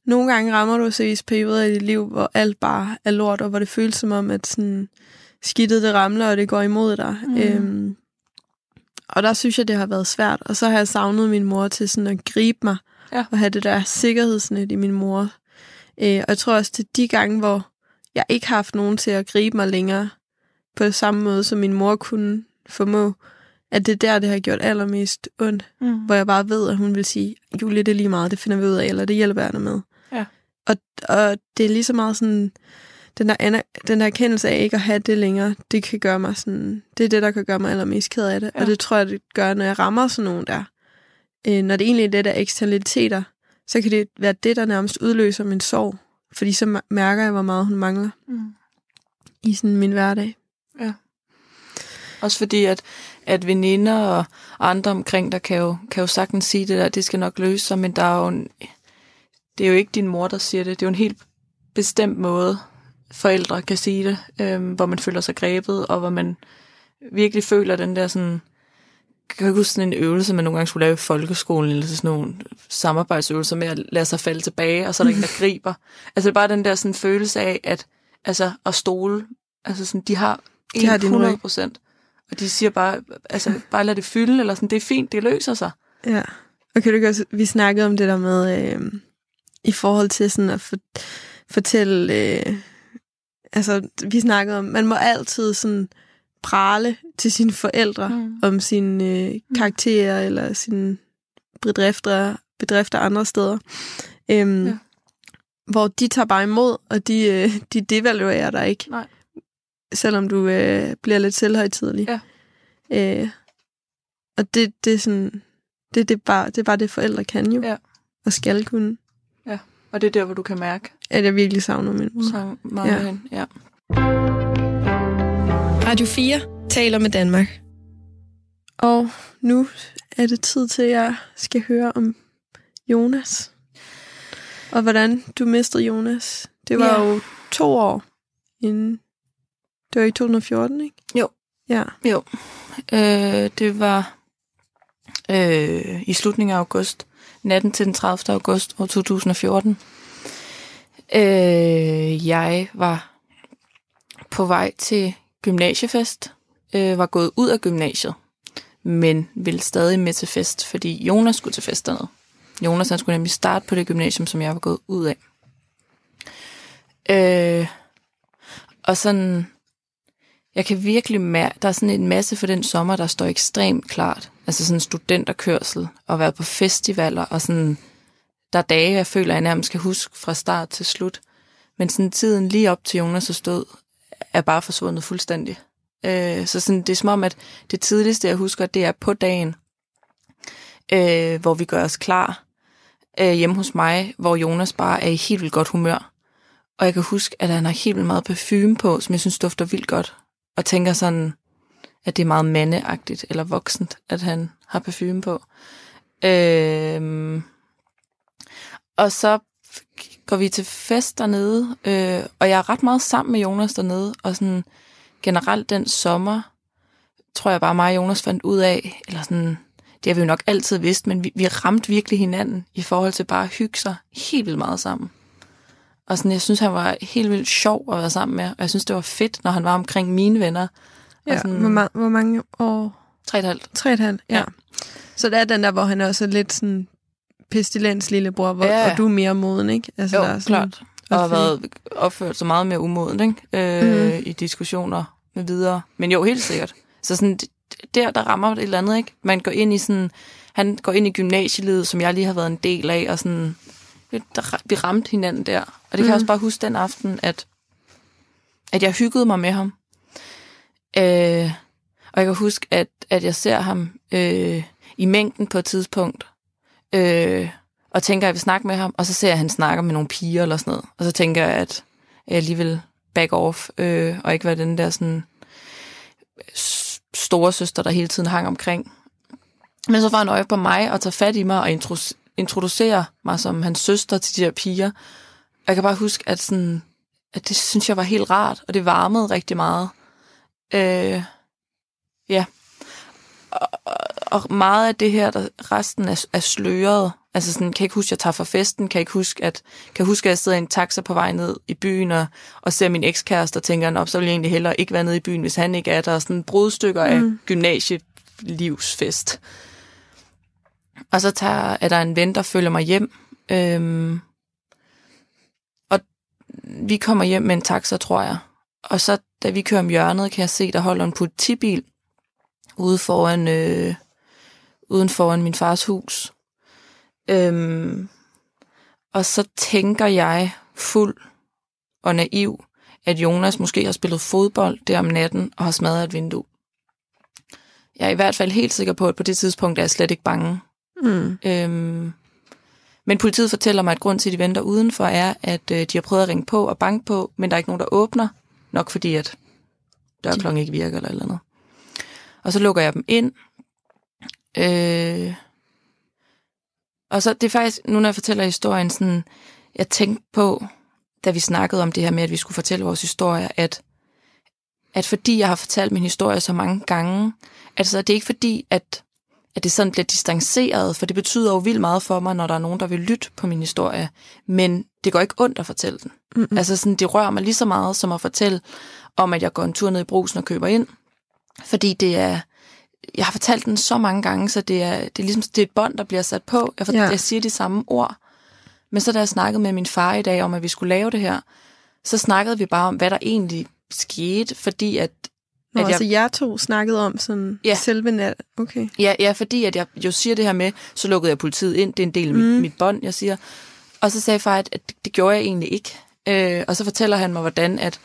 nogle gange rammer du seriøst perioder i dit liv, hvor alt bare er lort, og hvor det føles som om, at sådan, skidtet det ramler, og det går imod dig. Mm. Øhm, og der synes jeg, det har været svært. Og så har jeg savnet min mor til sådan at gribe mig, Ja. og have det der sikkerhedsnet i min mor. Øh, og jeg tror også, er de gange, hvor jeg ikke har haft nogen til at gribe mig længere, på samme måde, som min mor kunne formå, at det er der, det har gjort allermest ondt Mm. hvor jeg bare ved, at hun vil sige, Julie, det er lige meget, det finder vi ud af, eller det hjælper jeg med. Ja. Og, og det er lige så meget sådan, den der, den der erkendelse af ikke at have det længere, det kan gøre mig sådan, det er det, der kan gøre mig allermest ked af det. Ja. Og det tror jeg, det gør, når jeg rammer sådan nogen der. Øh, når det egentlig er det der eksternaliteter, så kan det være det, der nærmest udløser min sorg. Fordi så mærker jeg, hvor meget hun mangler Mm. i sådan min hverdag. Også fordi, at, at veninder og andre omkring der kan jo, kan jo sagtens sige det der, det skal nok løse sig, men der er jo en, det er jo ikke din mor, der siger det. Det er jo en helt bestemt måde, forældre kan sige det, øhm, hvor man føler sig grebet, og hvor man virkelig føler den der sådan kan ikke huske sådan en øvelse, man nogle gange skulle lave i folkeskolen, eller sådan nogle samarbejdsøvelser med at lade sig falde tilbage, og så er der ingen, der griber. Altså det er bare den der sådan følelse af, at, altså, at stole, altså sådan, de har, De har din 100 ryg. procent. Og de siger bare, altså bare lad det fylde, eller sådan, det er fint, det løser sig. Ja. Og kan du ikke også, vi snakkede om det der med, øh, i forhold til sådan at for, fortælle, øh, altså vi snakkede om, man må altid sådan prale til sine forældre Mm. om sine øh, karakterer eller sine bedrifter, bedrifter andre steder. Øhm, Ja. ja. Hvor de tager bare imod, og de, øh, de devaluerer dig ikke. Nej. Selvom du øh, bliver lidt selvhøjtidelig. Ja. Øh, og det, det er sådan, det, det, er bare, det er bare det, forældre kan jo. Ja. Og skal kunne. Og det er der, hvor du kan mærke, At jeg virkelig savner min mor. så meget Ja. ja. hen. Ja. Radio 4 taler med Danmark. Og nu er det tid til, at jeg skal høre om Jonas. Og hvordan du mistede Jonas. Det var Ja. jo to år inden. Det var i 2014, ikke? Jo. Ja. Jo. Øh, det var øh, i slutningen af august, natten til den 30. august år 2014. Øh, jeg var på vej til gymnasiefest, øh, var gået ud af gymnasiet, men ville stadig med til fest, fordi Jonas skulle til fest dernede. Jonas han skulle nemlig starte på det gymnasium, som jeg var gået ud af. Øh, og sådan, jeg kan virkelig mærke, der er sådan en masse for den sommer, der står ekstremt klart. Altså sådan studenterkørsel, og være på festivaler, og sådan, der er dage, jeg føler, jeg nærmest skal huske fra start til slut. Men sådan tiden lige op til Jonas' stod, er bare forsvundet fuldstændig. Øh, så sådan, det er som om, at det tidligste, jeg husker, det er på dagen, øh, hvor vi gør os klar øh, hjemme hos mig, hvor Jonas bare er i helt vildt godt humør. Og jeg kan huske, at han har helt vildt meget parfume på, som jeg synes dufter vildt godt. Og tænker sådan, at det er meget mandeagtigt eller voksent, at han har parfume på. Øh, og så går vi til fest dernede, øh, og jeg er ret meget sammen med Jonas dernede, og sådan generelt den sommer, tror jeg bare mig og Jonas fandt ud af, eller sådan, det har vi jo nok altid vidst, men vi, vi ramte virkelig hinanden i forhold til bare at hygge sig helt vildt meget sammen. Og sådan, jeg synes, han var helt vildt sjov at være sammen med, og jeg synes, det var fedt, når han var omkring mine venner. Og ja. sådan, Hvor, ma- hvor mange år? Tre og et halvt. Tre og et halvt, ja. Ja. Så det er den der, hvor han også er lidt sådan pestilens lillebror, hvor, Ja. og du er mere moden, ikke? Altså, Jo, der er sådan, klart. Og har været opført så meget mere umoden, ikke? Øh, mm. i diskussioner med videre. Men jo, helt sikkert. Så sådan, der, der rammer det et eller andet, ikke? Man går ind i sådan, han går ind i gymnasielivet, som jeg lige har været en del af, og sådan, der, vi ramte hinanden der. Og det kan jeg Mhm. også bare huske den aften, at, at jeg hyggede mig med ham. Øh, og jeg kan huske, at, at jeg ser ham øh, i mængden på et tidspunkt, øh, og tænker, at jeg vil snakke med ham, og så ser jeg, at han snakker med nogle piger eller sådan noget. Og så tænker jeg, at jeg lige vil back off, øh, og ikke være den der sådan store søster, der hele tiden hang omkring. Men så får han øje på mig og tager fat i mig og intro- introducerer mig som hans søster til de der piger. Jeg kan bare huske, at, sådan, at det synes jeg var helt rart, og det varmede rigtig meget. Øh, ja. Og, og- meget af det her, der resten er, er sløret. Altså sådan, kan jeg ikke huske, at jeg tager fra festen, kan jeg ikke huske, at, kan jeg huske, at jeg sidder i en taxa på vej ned i byen, og, og ser min ekskæreste og tænker, Nå, så vil jeg egentlig hellere ikke være nede i byen, hvis han ikke er der. Sådan brudstykker af Mm. gymnasielivsfest. Og så tager, er der en ven, der følger mig hjem. Øhm, vi kommer hjem med en taxa, tror jeg. Og så, da vi kører om hjørnet, kan jeg se, der holder en politibil ude foran, øh, uden foran min fars hus. Øhm, og så tænker jeg fuld og naiv, at Jonas måske har spillet fodbold der om natten og har smadret et vindue. Jeg er i hvert fald helt sikker på, at på det tidspunkt er jeg slet ikke bange. Mm. Øhm, men politiet fortæller mig, at grund til, at de venter udenfor, er, at øh, de har prøvet at ringe på og banke på, men der er ikke nogen, der åbner. Nok fordi, at dørklokken ikke virker eller eller andet. Og så lukker jeg dem ind. Øh, og så, det er faktisk, nu når jeg fortæller historien, sådan, jeg tænkte på, da vi snakkede om det her med, at vi skulle fortælle vores historie, at, at fordi jeg har fortalt min historie så mange gange, altså det er ikke fordi, at at det sådan bliver distanceret, for det betyder jo vildt meget for mig, når der er nogen, der vil lytte på min historie. Men det går ikke ondt at fortælle den. Mm-hmm. Altså sådan, det rører mig lige så meget som at fortælle om, at jeg går en tur ned i brusen og køber ind. Fordi det er, jeg har fortalt den så mange gange, så det er, det er ligesom det er et bånd, der bliver sat på. Jeg, for, ja. jeg siger de samme ord. Men så da jeg snakkede med min far i dag om, at vi skulle lave det her, så snakkede vi bare om, hvad der egentlig skete, fordi at Nå, at jeg, altså jer to snakkede om sådan Ja. selve nat. Okay. Ja, ja, fordi at jeg jo siger det her med, så lukkede jeg politiet ind, det er en del af mit, Mm. mit bånd, jeg siger. Og så sagde far, at, at det, det gjorde jeg egentlig ikke. Øh, og så fortæller han mig, hvordan at,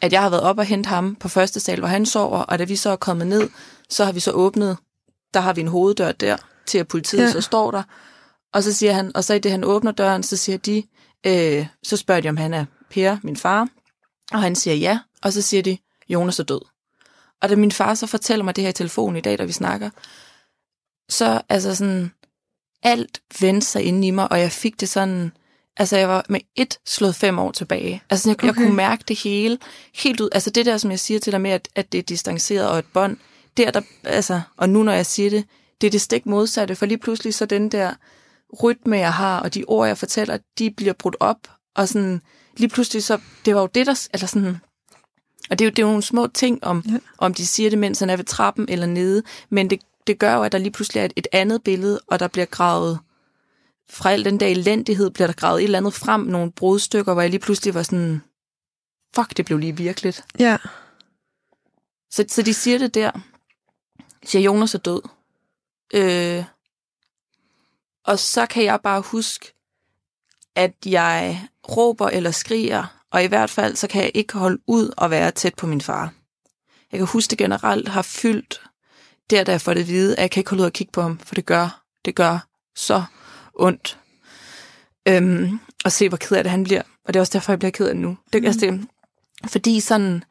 at jeg har været op og hentet ham på første sal, hvor han sover, og da vi så er kommet ned, så har vi så åbnet, der har vi en hoveddør der, til at politiet ja. så står der. Og så siger han, og så i det han åbner døren, så siger de, øh, så spørger de, om han er Per, min far, og han siger ja, og så siger de, Jonas er død. Og da min far så fortæller mig det her i telefonen i dag, da vi snakker, så altså sådan, alt vendte sig inde i mig, og jeg fik det sådan, altså jeg var med et slået fem år tilbage. Altså jeg, okay. jeg kunne mærke det hele, helt ud, altså det der, som jeg siger til dig med, at, at det er distanceret og et bånd, der, der, altså, og nu når jeg siger det, det er det stik modsatte, for lige pludselig så den der rytme, jeg har, og de ord, jeg fortæller, de bliver brudt op, og sådan, lige pludselig så, det var jo det, der, eller sådan, og det er jo, det er jo nogle små ting, om, Ja. om de siger det, mens han er ved trappen eller nede, men det, det gør jo, at der lige pludselig er et, et andet billede, og der bliver gravet, fra al den der elendighed, bliver der gravet et eller andet frem, nogle brudstykker, hvor jeg lige pludselig var sådan, fuck, det blev lige virkeligt. Ja. Så, så de siger det der. De siger, Jonas er død. Øh, og så kan jeg bare huske, at jeg råber eller skriger, og i hvert fald, så kan jeg ikke holde ud og være tæt på min far. Jeg kan huske, det generelt har fyldt der, da jeg får det at vide, at jeg kan ikke holde ud og kigge på ham, for det gør, det gør så ondt. Øhm, og se, hvor ked af det han bliver. Og det er også derfor, jeg bliver ked af det nu. Det, mm. altså, det, fordi sådan,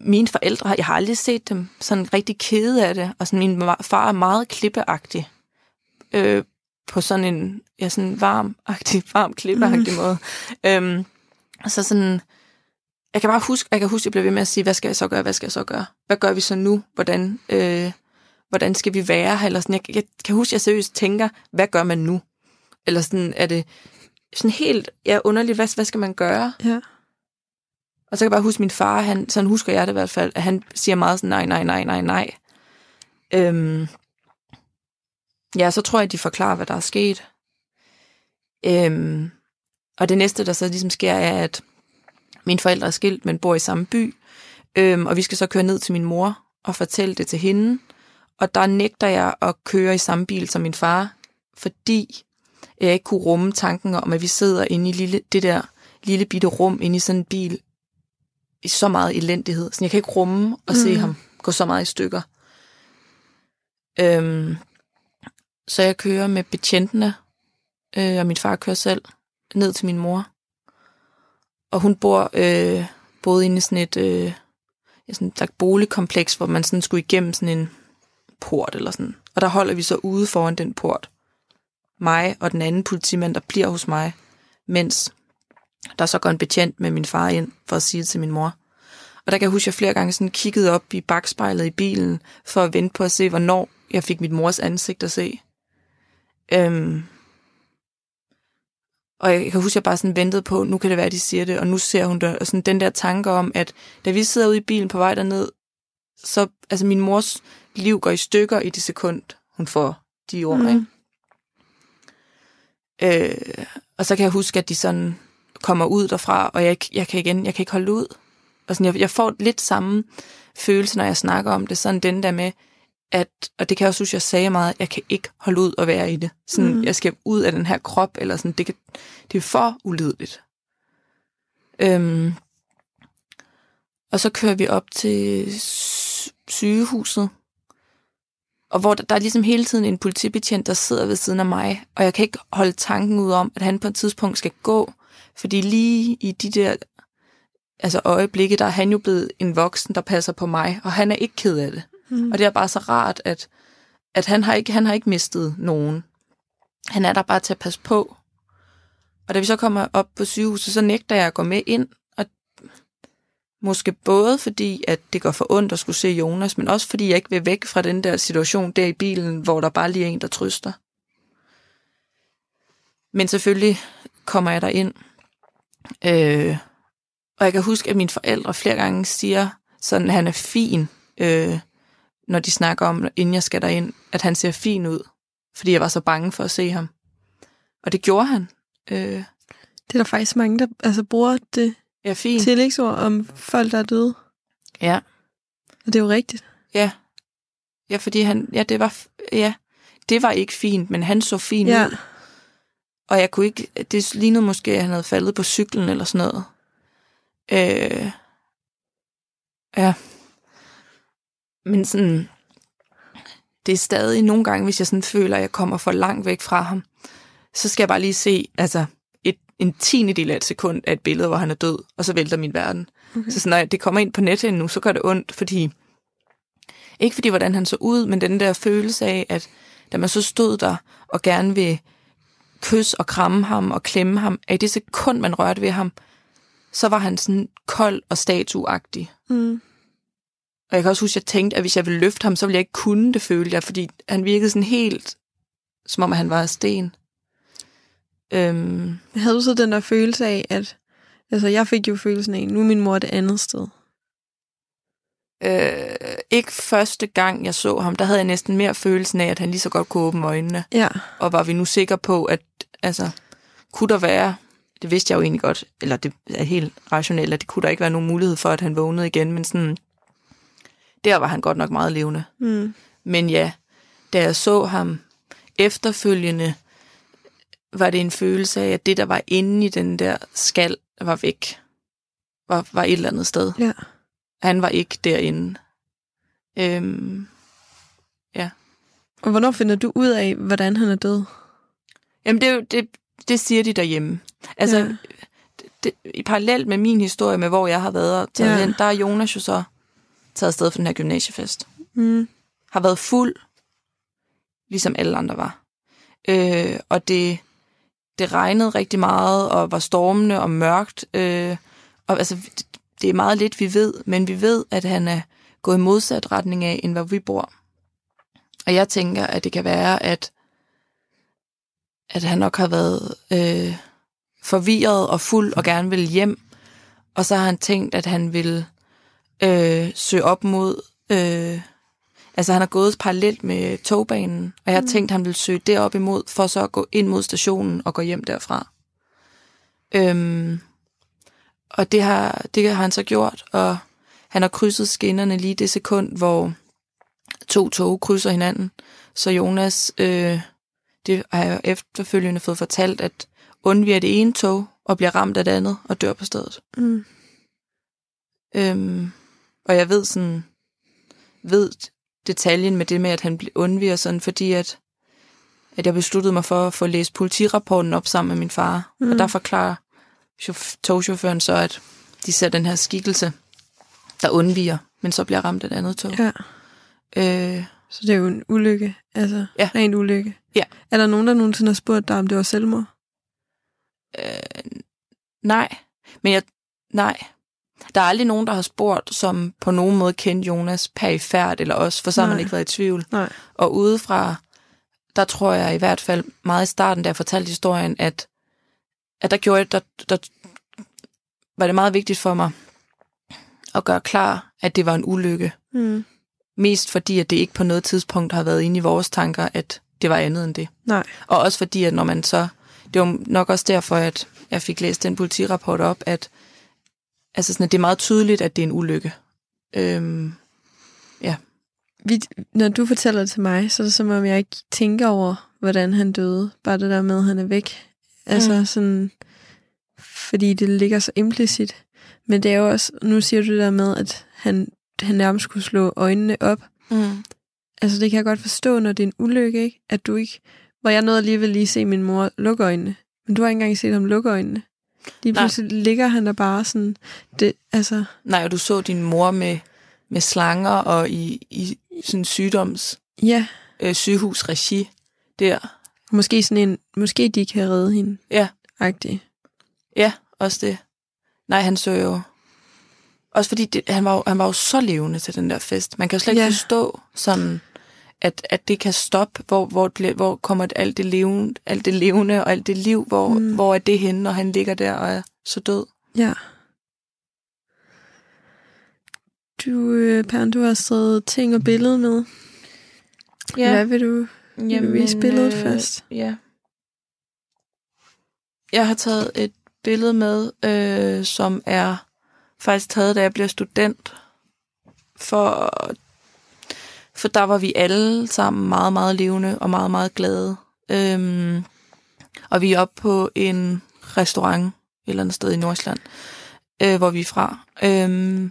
mine forældre, jeg har aldrig set dem sådan rigtig kede af det, og sådan, min far er meget klippeagtig, øh, på sådan en, ja, sådan varm-agtig, varm klippeagtig mm. måde. Øhm, så sådan, jeg kan bare huske, jeg kan huske, at jeg blev ved med at sige, hvad skal jeg så gøre, hvad skal jeg så gøre? Hvad gør vi så nu? Hvordan, øh, hvordan skal vi være? Eller sådan, jeg, jeg kan huske, at jeg seriøst tænker, hvad gør man nu? Eller sådan, er det sådan helt ja, underligt, hvad, hvad skal man gøre? Ja. Og så kan jeg bare huske min far, han, sådan husker jeg det i hvert fald, at han siger meget sådan, nej, nej, nej, nej, nej. Øhm, ja, så tror jeg, de forklarer, hvad der er sket. Øhm, og det næste, der så ligesom sker, er, at mine forældre er skilt, men bor i samme by. Øhm, og vi skal så køre ned til min mor og fortælle det til hende. Og der nægter jeg at køre i samme bil som min far, fordi jeg ikke kunne rumme tanken om, at vi sidder inde i lille, det der lille bitte rum inde i sådan en bil i så meget elendighed. Så jeg kan ikke rumme og se Mm. ham gå så meget i stykker. Øhm, så jeg kører med betjentene, øh, og min far kører selv ned til min mor. Og hun bor øh, både inde i sådan et øh, sådan et boligkompleks, hvor man sådan skulle igennem sådan en port eller sådan. Og der holder vi så ude foran den port. Mig og den anden politimand, der bliver hos mig, mens der så går en betjent med min far ind for at sige det til min mor. Og der kan jeg huske, at jeg flere gange sådan kiggede op i bagspejlet i bilen, for at vente på at se, hvornår jeg fik mit mors ansigt at se. Øhm, og jeg kan huske, at jeg bare sådan ventede på, nu kan det være, at de siger det, og nu ser hun det. Og sådan den der tanke om, at da vi sidder ude i bilen på vej derned, så altså min mors liv går i stykker i det sekund, hun får de ord, Mm. ikke? Øh, og så kan jeg huske, at de sådan kommer ud derfra, og jeg, jeg kan igen, jeg kan ikke holde ud. Og sådan, jeg, jeg får lidt samme følelse, når jeg snakker om det, sådan den der med, at, og det kan jeg også huske, jeg sagde meget, jeg kan ikke holde ud og være i det. Sådan, Mm. jeg skal ud af den her krop, eller sådan, det, kan, det er for ulideligt. Øhm, og så kører vi op til sy- sygehuset, og hvor der, der er ligesom hele tiden en politibetjent, der sidder ved siden af mig, og jeg kan ikke holde tanken ud om, at han på et tidspunkt skal gå, fordi lige i de der altså øjeblikke, der er han jo blevet en voksen, der passer på mig, og han er ikke ked af det. Mm. Og det er bare så rart, at, at han, har ikke, han har ikke mistet nogen. Han er der bare til at passe på. Og da vi så kommer op på sygehuset, så nægter jeg at gå med ind, og Måske både fordi, at det går for ondt at skulle se Jonas, men også fordi jeg ikke vil væk fra den der situation der i bilen, hvor der bare lige er en, der trøster. Men selvfølgelig kommer jeg der ind. Øh, og jeg kan huske, at mine forældre flere gange siger, sådan, at han er fin, øh, når de snakker om, inden jeg skal derind, at han ser fin ud, fordi jeg var så bange for at se ham. Og det gjorde han. Øh, Det er der faktisk mange, der altså, bruger det jeg er fin. tillægsord om folk, der er døde. Ja, Og det er jo rigtigt. ja. Ja, fordi han, ja, det var, ja, det var ikke fint, men han så fin Ja. ud. Og jeg kunne ikke, det lignede måske, at han havde faldet på cyklen eller sådan noget. Øh, ja. Men sådan, det er stadig nogle gange, hvis jeg sådan føler, at jeg kommer for langt væk fra ham, så skal jeg bare lige se, altså, et, en tiende del af et sekund af et billede, hvor han er død, og så vælter min verden. Okay. Så sådan, når det kommer ind på nettet nu, så gør det ondt, fordi, ikke fordi, hvordan han så ud, men den der følelse af, at da man så stod der og gerne vil kysse og kramme ham og klemme ham, at i det sekund, man rørte ved ham, så var han sådan kold og statuagtig. Mm. Og jeg kan også huske, at jeg tænkte, at hvis jeg ville løfte ham, så ville jeg ikke kunne det, følte jeg, fordi han virkede sådan helt, som om han var af sten. Øhm, Havde du så den der følelse af, at... Altså, jeg fik jo følelsen af, nu er min mor det andet sted. øh, ikke første gang, jeg så ham, der havde jeg næsten mere følelsen af, at han lige så godt kunne åbne øjnene. Ja. Og var vi nu sikre på, at altså, kunne der være, det vidste jeg jo egentlig godt, eller det er helt rationelt, at det kunne der ikke være nogen mulighed for, at han vågnede igen, men sådan, der var han godt nok meget levende. Mm. Men ja, da jeg så ham efterfølgende, var det en følelse af, at det, der var inde i den der skal, var væk. Var, var et eller andet sted. Ja. Han var ikke derinde. Øhm, Og hvornår finder du ud af, hvordan han er død? jamen, det, det, det siger de derhjemme. Altså, Ja. ja. det, det, i parallelt med min historie med, hvor jeg har været og taget Ja. ja. hen, der er Jonas jo så taget afsted for den her gymnasiefest. Mm. har været fuld, ligesom alle andre var. Øh, og det, det regnede rigtig meget, og var stormende og mørkt. Øh, og altså, det, det er meget lidt, vi ved, men vi ved, at han er gået i modsat retning af, end hvor vi bor. Og jeg tænker, at det kan være, at, at han nok har været øh, forvirret og fuld og gerne vil hjem. Og så har han tænkt, at han vil øh, søge op mod... Øh, altså, han har gået parallelt med togbanen, og jeg har tænkt, at han vil søge derop imod, for så at gå ind mod stationen og gå hjem derfra. Øhm, og det har, det har han så gjort, og han har krydset skinnerne lige det sekund, hvor to tog krydser hinanden. Så Jonas, øh, det har jeg efterfølgende fået fortalt, at undviger det ene tog og bliver ramt af det andet og dør på stedet. Mm. Øhm, og jeg ved sådan, ved detaljen med det med, at han undviger sådan, fordi at, at jeg besluttede mig for at få læst politirapporten op sammen med min far. Mm. Og der forklarer chauf- togchaufføren så, at de ser den her skikkelse, der undviger, men så bliver ramt af et andet tog. Ja. Øh, Så det er jo en ulykke. Altså, Ja. rent ulykke. Ja. Er der nogen, der nogensinde har spurgt dig, om det var selvmord? øh, nej, men jeg, nej. Der er aldrig nogen, der har spurgt, som på nogen måde kendte Jonas perifært eller os, for så har man ikke været i tvivl. Nej. Og udefra, der tror jeg i hvert fald meget i starten, da jeg fortalte historien, at, at der gjorde der, der var det meget vigtigt for mig at gøre klar, at det var en ulykke. Mm. Mest fordi, at det ikke på noget tidspunkt har været inde i vores tanker, at det var andet end det. Nej. Og også fordi, at når man så... Det var nok også derfor, at jeg fik læst den politirapport op, at altså sådan, at det er meget tydeligt, at det er en ulykke. Øhm, Vi, når du fortæller det til mig, så er det som om, jeg ikke tænker over, hvordan han døde. Bare det der med, at han er væk. Altså Mm. sådan... Fordi det ligger så implicit. Men det er jo også... Nu siger du det der med, at han, han nærmest skulle slå øjnene op. mm. Altså, det kan jeg godt forstå, når det er en ulykke, ikke? At du ikke... Hvor jeg nåede alligevel lige se min mor lukke øjnene. Men du har ikke engang set ham lukke øjnene. Lige Nej. pludselig ligger han der bare sådan... Det, altså, Nej, og du så din mor med, med slanger og i, i sådan sygdoms ja. øh, sygehusregi der. Måske sådan en... Måske de kan redde hende. Ja. Agtig. Ja, også det. Nej, han så jo... Også fordi det, han, var, han var jo så levende til den der fest. Man kan jo slet ikke Ja. forstå sådan, at, at det kan stoppe, hvor, hvor, det- hvor kommer alt det, levende, alt det levende og alt det liv, hvor, Mm. hvor er det henne, når han ligger der og er så død. Ja. Du, øh, Pern, du har skrevet ting og billede med. Ja. Hvad vil du Vil du vise billedet først? Ja. Jeg har taget et billede med, øh, som er faktisk taget, da jeg bliver student. For, for der var vi alle sammen meget, meget levende og meget, meget glade. Øhm, og vi er oppe på en restaurant et eller andet sted i Nordsjælland, øh, hvor vi er fra. Øhm,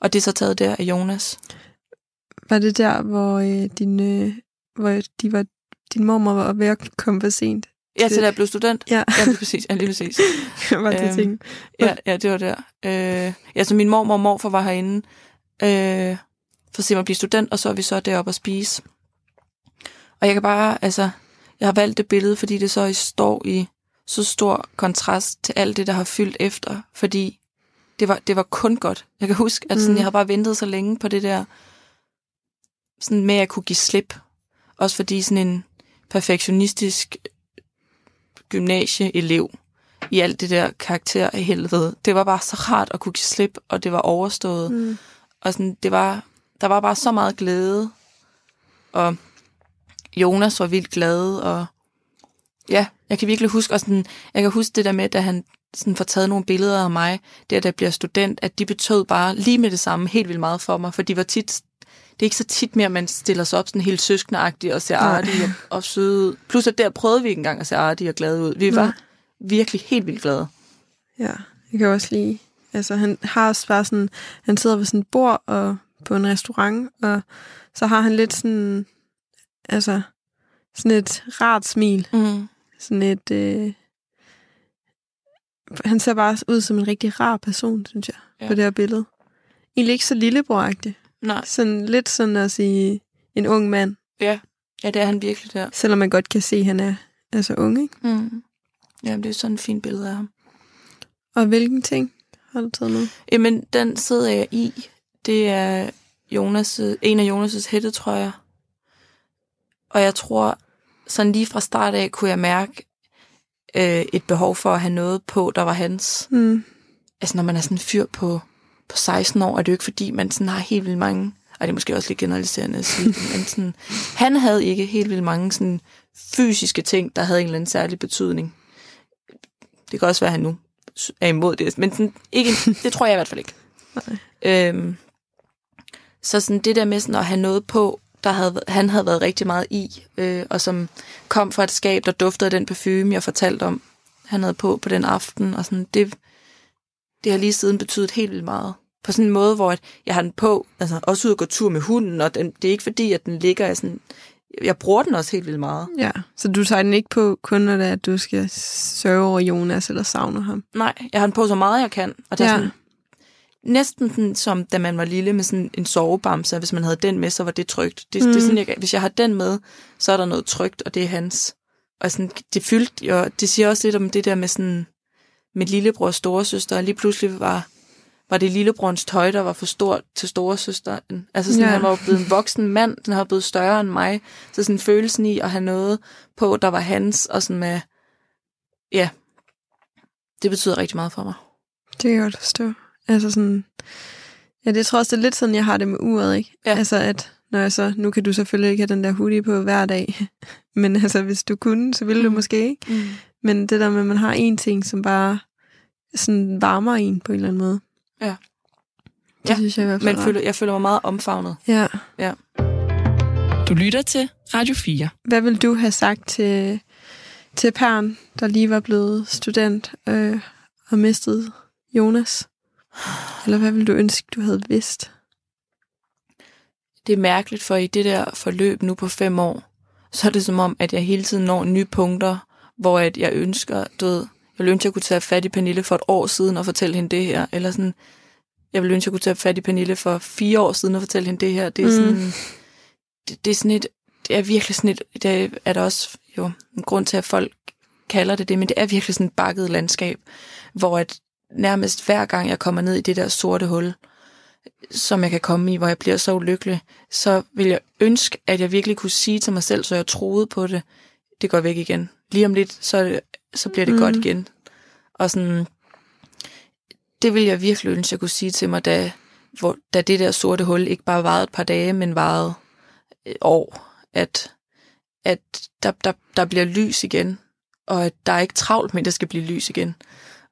og det er så taget der af Jonas. Var det der, hvor øh, din, øh, hvor de var, din mormor var ved at komme for sent? Ja, til da jeg blev student. Ja, Ja, lige præcis. Ja, lige præcis. var det Øhm, ting. Ja, ja, det var der. Øh, ja, så min mormor og morfar var herinde øh, for at se mig blive student, og så er vi så deroppe og spise. Og jeg kan bare, altså, jeg har valgt det billede, fordi det så står i så stor kontrast til alt det, der har fyldt efter, fordi det var, det var kun godt. Jeg kan huske, at sådan, Mm. jeg har bare ventet så længe på det der, sådan med at kunne give slip. Også fordi sådan en perfektionistisk gymnasieelev i alt det der karakter af helvede. Det var bare så rart at kunne give slip, og det var overstået. Mm. Og sådan, det var, der var bare så meget glæde. Og Jonas var vildt glad, og ja, jeg kan virkelig huske, og sådan, jeg kan huske det der med, da han sådan får taget nogle billeder af mig, der der bliver student, at de betød bare lige med det samme helt vildt meget for mig, for de var tit, det er ikke så tit mere, at man stiller sig op sådan helt søskenagtigt og ser Nej. artig og, og søde ud. Plus at der prøvede vi ikke engang at se artige og glade ud. Vi Nej. var virkelig helt vildt glade. Ja, jeg kan også lide. Altså, han har også bare sådan, han sidder ved sådan et bord og på en restaurant, og så har han lidt sådan, altså, sådan et rart smil. Mm. Sådan et, øh, han ser bare ud som en rigtig rar person, synes jeg, ja. På det her billede. Egentlig ikke så lillebroragtig. Nej, Sådan lidt sådan at sige en ung mand, ja. Ja, det er han virkelig der. selvom man godt kan se, at han er altså ung, ikke? Mm. Ja, det er sådan et fint billede af ham. Og hvilken ting har du taget med? Jamen, den sidder jeg i. Det er Jonas, en af Jonas' hættetrøjer. Og jeg tror, sådan lige fra start af, kunne jeg mærke øh, et behov for at have noget på, der var hans. Hmm. Altså, når man er sådan en fyr på, på 16 år, er det jo ikke fordi, man sådan har helt vildt mange... Ej, det er måske også lidt generaliserende at sige men sådan, han havde ikke helt vildt mange sådan, fysiske ting, der havde en eller anden særlig betydning. Det kan også være, at han nu er imod det, men sådan, ikke, det tror jeg i hvert fald ikke. Øhm, så sådan det der med sådan at have noget på, der havde, han havde været rigtig meget i, øh, og som kom fra et skab, der duftede den parfume, jeg fortalte om, han havde på på den aften, og sådan, det, det har lige siden betydet helt vildt meget. På sådan en måde, hvor at jeg har den på, altså også ud og gå tur med hunden, og den, det er ikke fordi, at den ligger i sådan, jeg bruger den også helt vildt meget. Ja, så du tager den ikke på kun, når det er, at du skal sørge over Jonas eller savne ham? Nej, jeg har den på så meget, jeg kan, og det er Ja. sådan, næsten sådan, som da man var lille med sådan en sovebamse, hvis man havde den med, så var det trygt. Det, mm. det er sådan, jeg, hvis jeg har den med, så er der noget trygt, og det er hans. Og sådan, det fyldt, og det siger også lidt om det der med sådan, med lillebror og storesøster, og lige pludselig var, var det lillebrorens tøj, der var for stort til storesøsteren. Altså sådan, Ja. ja. han var jo blevet en voksen mand, den har blevet større end mig, så sådan følelsen i at have noget på, der var hans, og sådan med, ja, det betyder rigtig meget for mig. Det kan jeg godt forstå. Altså sådan, ja, det tror også, det er lidt sådan, jeg har det med uret, ikke? Ja. Altså at, når jeg så, nu kan du selvfølgelig ikke have den der hoodie på hver dag, men altså hvis du kunne, så ville du Mm. måske ikke. Mm. Men det der med, at man har en ting, som bare sådan varmer en på en eller anden måde. Ja. Det Ja, synes jeg i hvert fald Men er føler, jeg føler mig meget omfavnet. Ja. Du lytter til Radio 4. Hvad vil du have sagt til, til Pern, der lige var blevet student øh, og mistet Jonas? Eller hvad vil du ønske, du havde vidst? Det er mærkeligt, for i det der forløb nu på fem år, så er det som om, at jeg hele tiden når nye punkter, hvor at jeg ønsker, du ved, jeg ville ønske, at jeg kunne tage fat i Pernille for et år siden og fortælle hende det her, eller sådan, jeg ville ønske, at jeg kunne tage fat i Pernille for fire år siden og fortælle hende det her. Det er Mm. sådan, det, det er sådan et, det er virkelig sådan et, det er der også jo en grund til, at folk kalder det det, men det er virkelig sådan et bakket landskab, hvor at nærmest hver gang jeg kommer ned i det der sorte hul, som jeg kan komme i, hvor jeg bliver så ulykkelig, så vil jeg ønske, at jeg virkelig kunne sige til mig selv, så jeg troede på det, det går væk igen. Lige om lidt, så, så bliver det mm. godt igen. Og sådan, det vil jeg virkelig ønske, jeg kunne sige til mig, da, hvor, da det der sorte hul ikke bare varede et par dage, men varede et år. At, at der, der, der bliver lys igen, og at der er ikke travlt med, at der skal blive lys igen.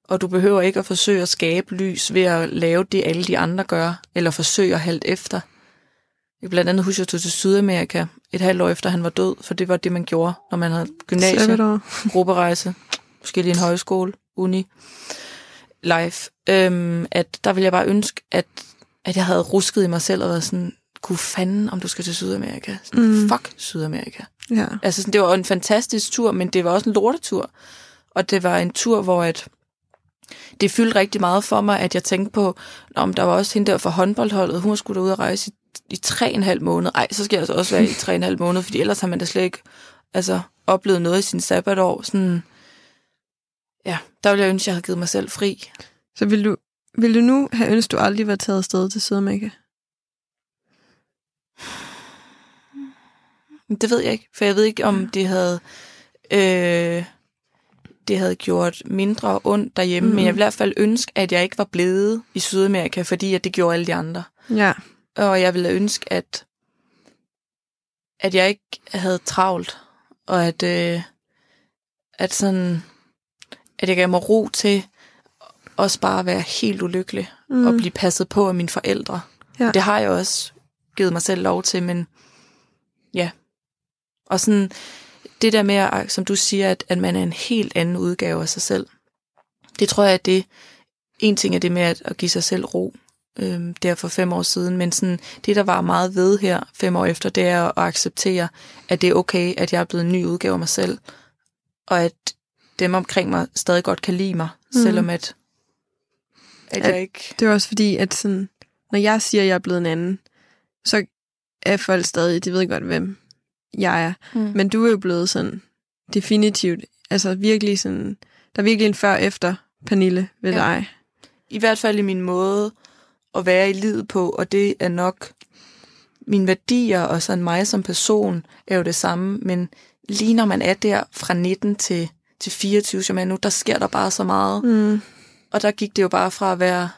Og du behøver ikke at forsøge at skabe lys ved at lave det, alle de andre gør, eller forsøge at halte efter. Jeg blandt andet husker, jeg tog til Sydamerika et halvt år efter han var død, for det var det, man gjorde, når man havde gymnasie, grupperejse, måske lige en højskole, uni, live. Øhm, at der ville jeg bare ønske, at, at jeg havde rusket i mig selv og været sådan, kunne fanden, om du skal til Sydamerika. Sådan, mm. Fuck Sydamerika. Ja. Altså, sådan, det var en fantastisk tur, men det var også en lortetur. Og det var en tur, hvor at det fyldte rigtig meget for mig, at jeg tænkte på, om der var også hende der for håndboldholdet, hun skulle ud og rejse i, i tre en halv måned. Ej, så skal jeg altså også være i tre en halv måned, fordi ellers har man da slet ikke altså, oplevet noget i sin sabbatår. Sådan, ja, der ville jeg ønske, at jeg havde givet mig selv fri. Så vil du, vil du nu have ønsket, at du aldrig var taget afsted til Sydamerika? Det ved jeg ikke, for jeg ved ikke, om det havde, øh, det havde gjort mindre ondt derhjemme, mm. men jeg vil i hvert fald ønske, at jeg ikke var blevet i Sydamerika, fordi at det gjorde alle de andre. Ja. Og jeg ville ønske, at, at jeg ikke havde travlt, og at, øh, at sådan, at jeg gav mig ro til også bare at være helt ulykkelig mm. og blive passet på af mine forældre. Ja. Det har jeg også givet mig selv lov til, men ja. Og sådan det der med, at, som du siger, at, at man er en helt anden udgave af sig selv. Det tror jeg, at det en ting er det med at, at give sig selv ro, øhm, der for fem år siden, men sådan, det, der var meget ved her fem år efter, det er at acceptere, at det er okay, at jeg er blevet en ny udgave af mig selv, og at dem omkring mig stadig godt kan lide mig, mm. selvom at, at, at jeg ikke... Det er også fordi, at sådan, når jeg siger, at jeg er blevet en anden, så er folk stadig, de ved godt, hvem jeg er. Mm. Men du er jo blevet sådan definitivt, altså virkelig sådan, der er virkelig en før-efter Pernille ved ja. dig. I hvert fald i min måde at være i livet på, og det er nok mine værdier og sådan mig som person er jo det samme, men lige når man er der fra 19 til, til 24, som er nu, der sker der bare så meget. Mm. Og der gik det jo bare fra at være,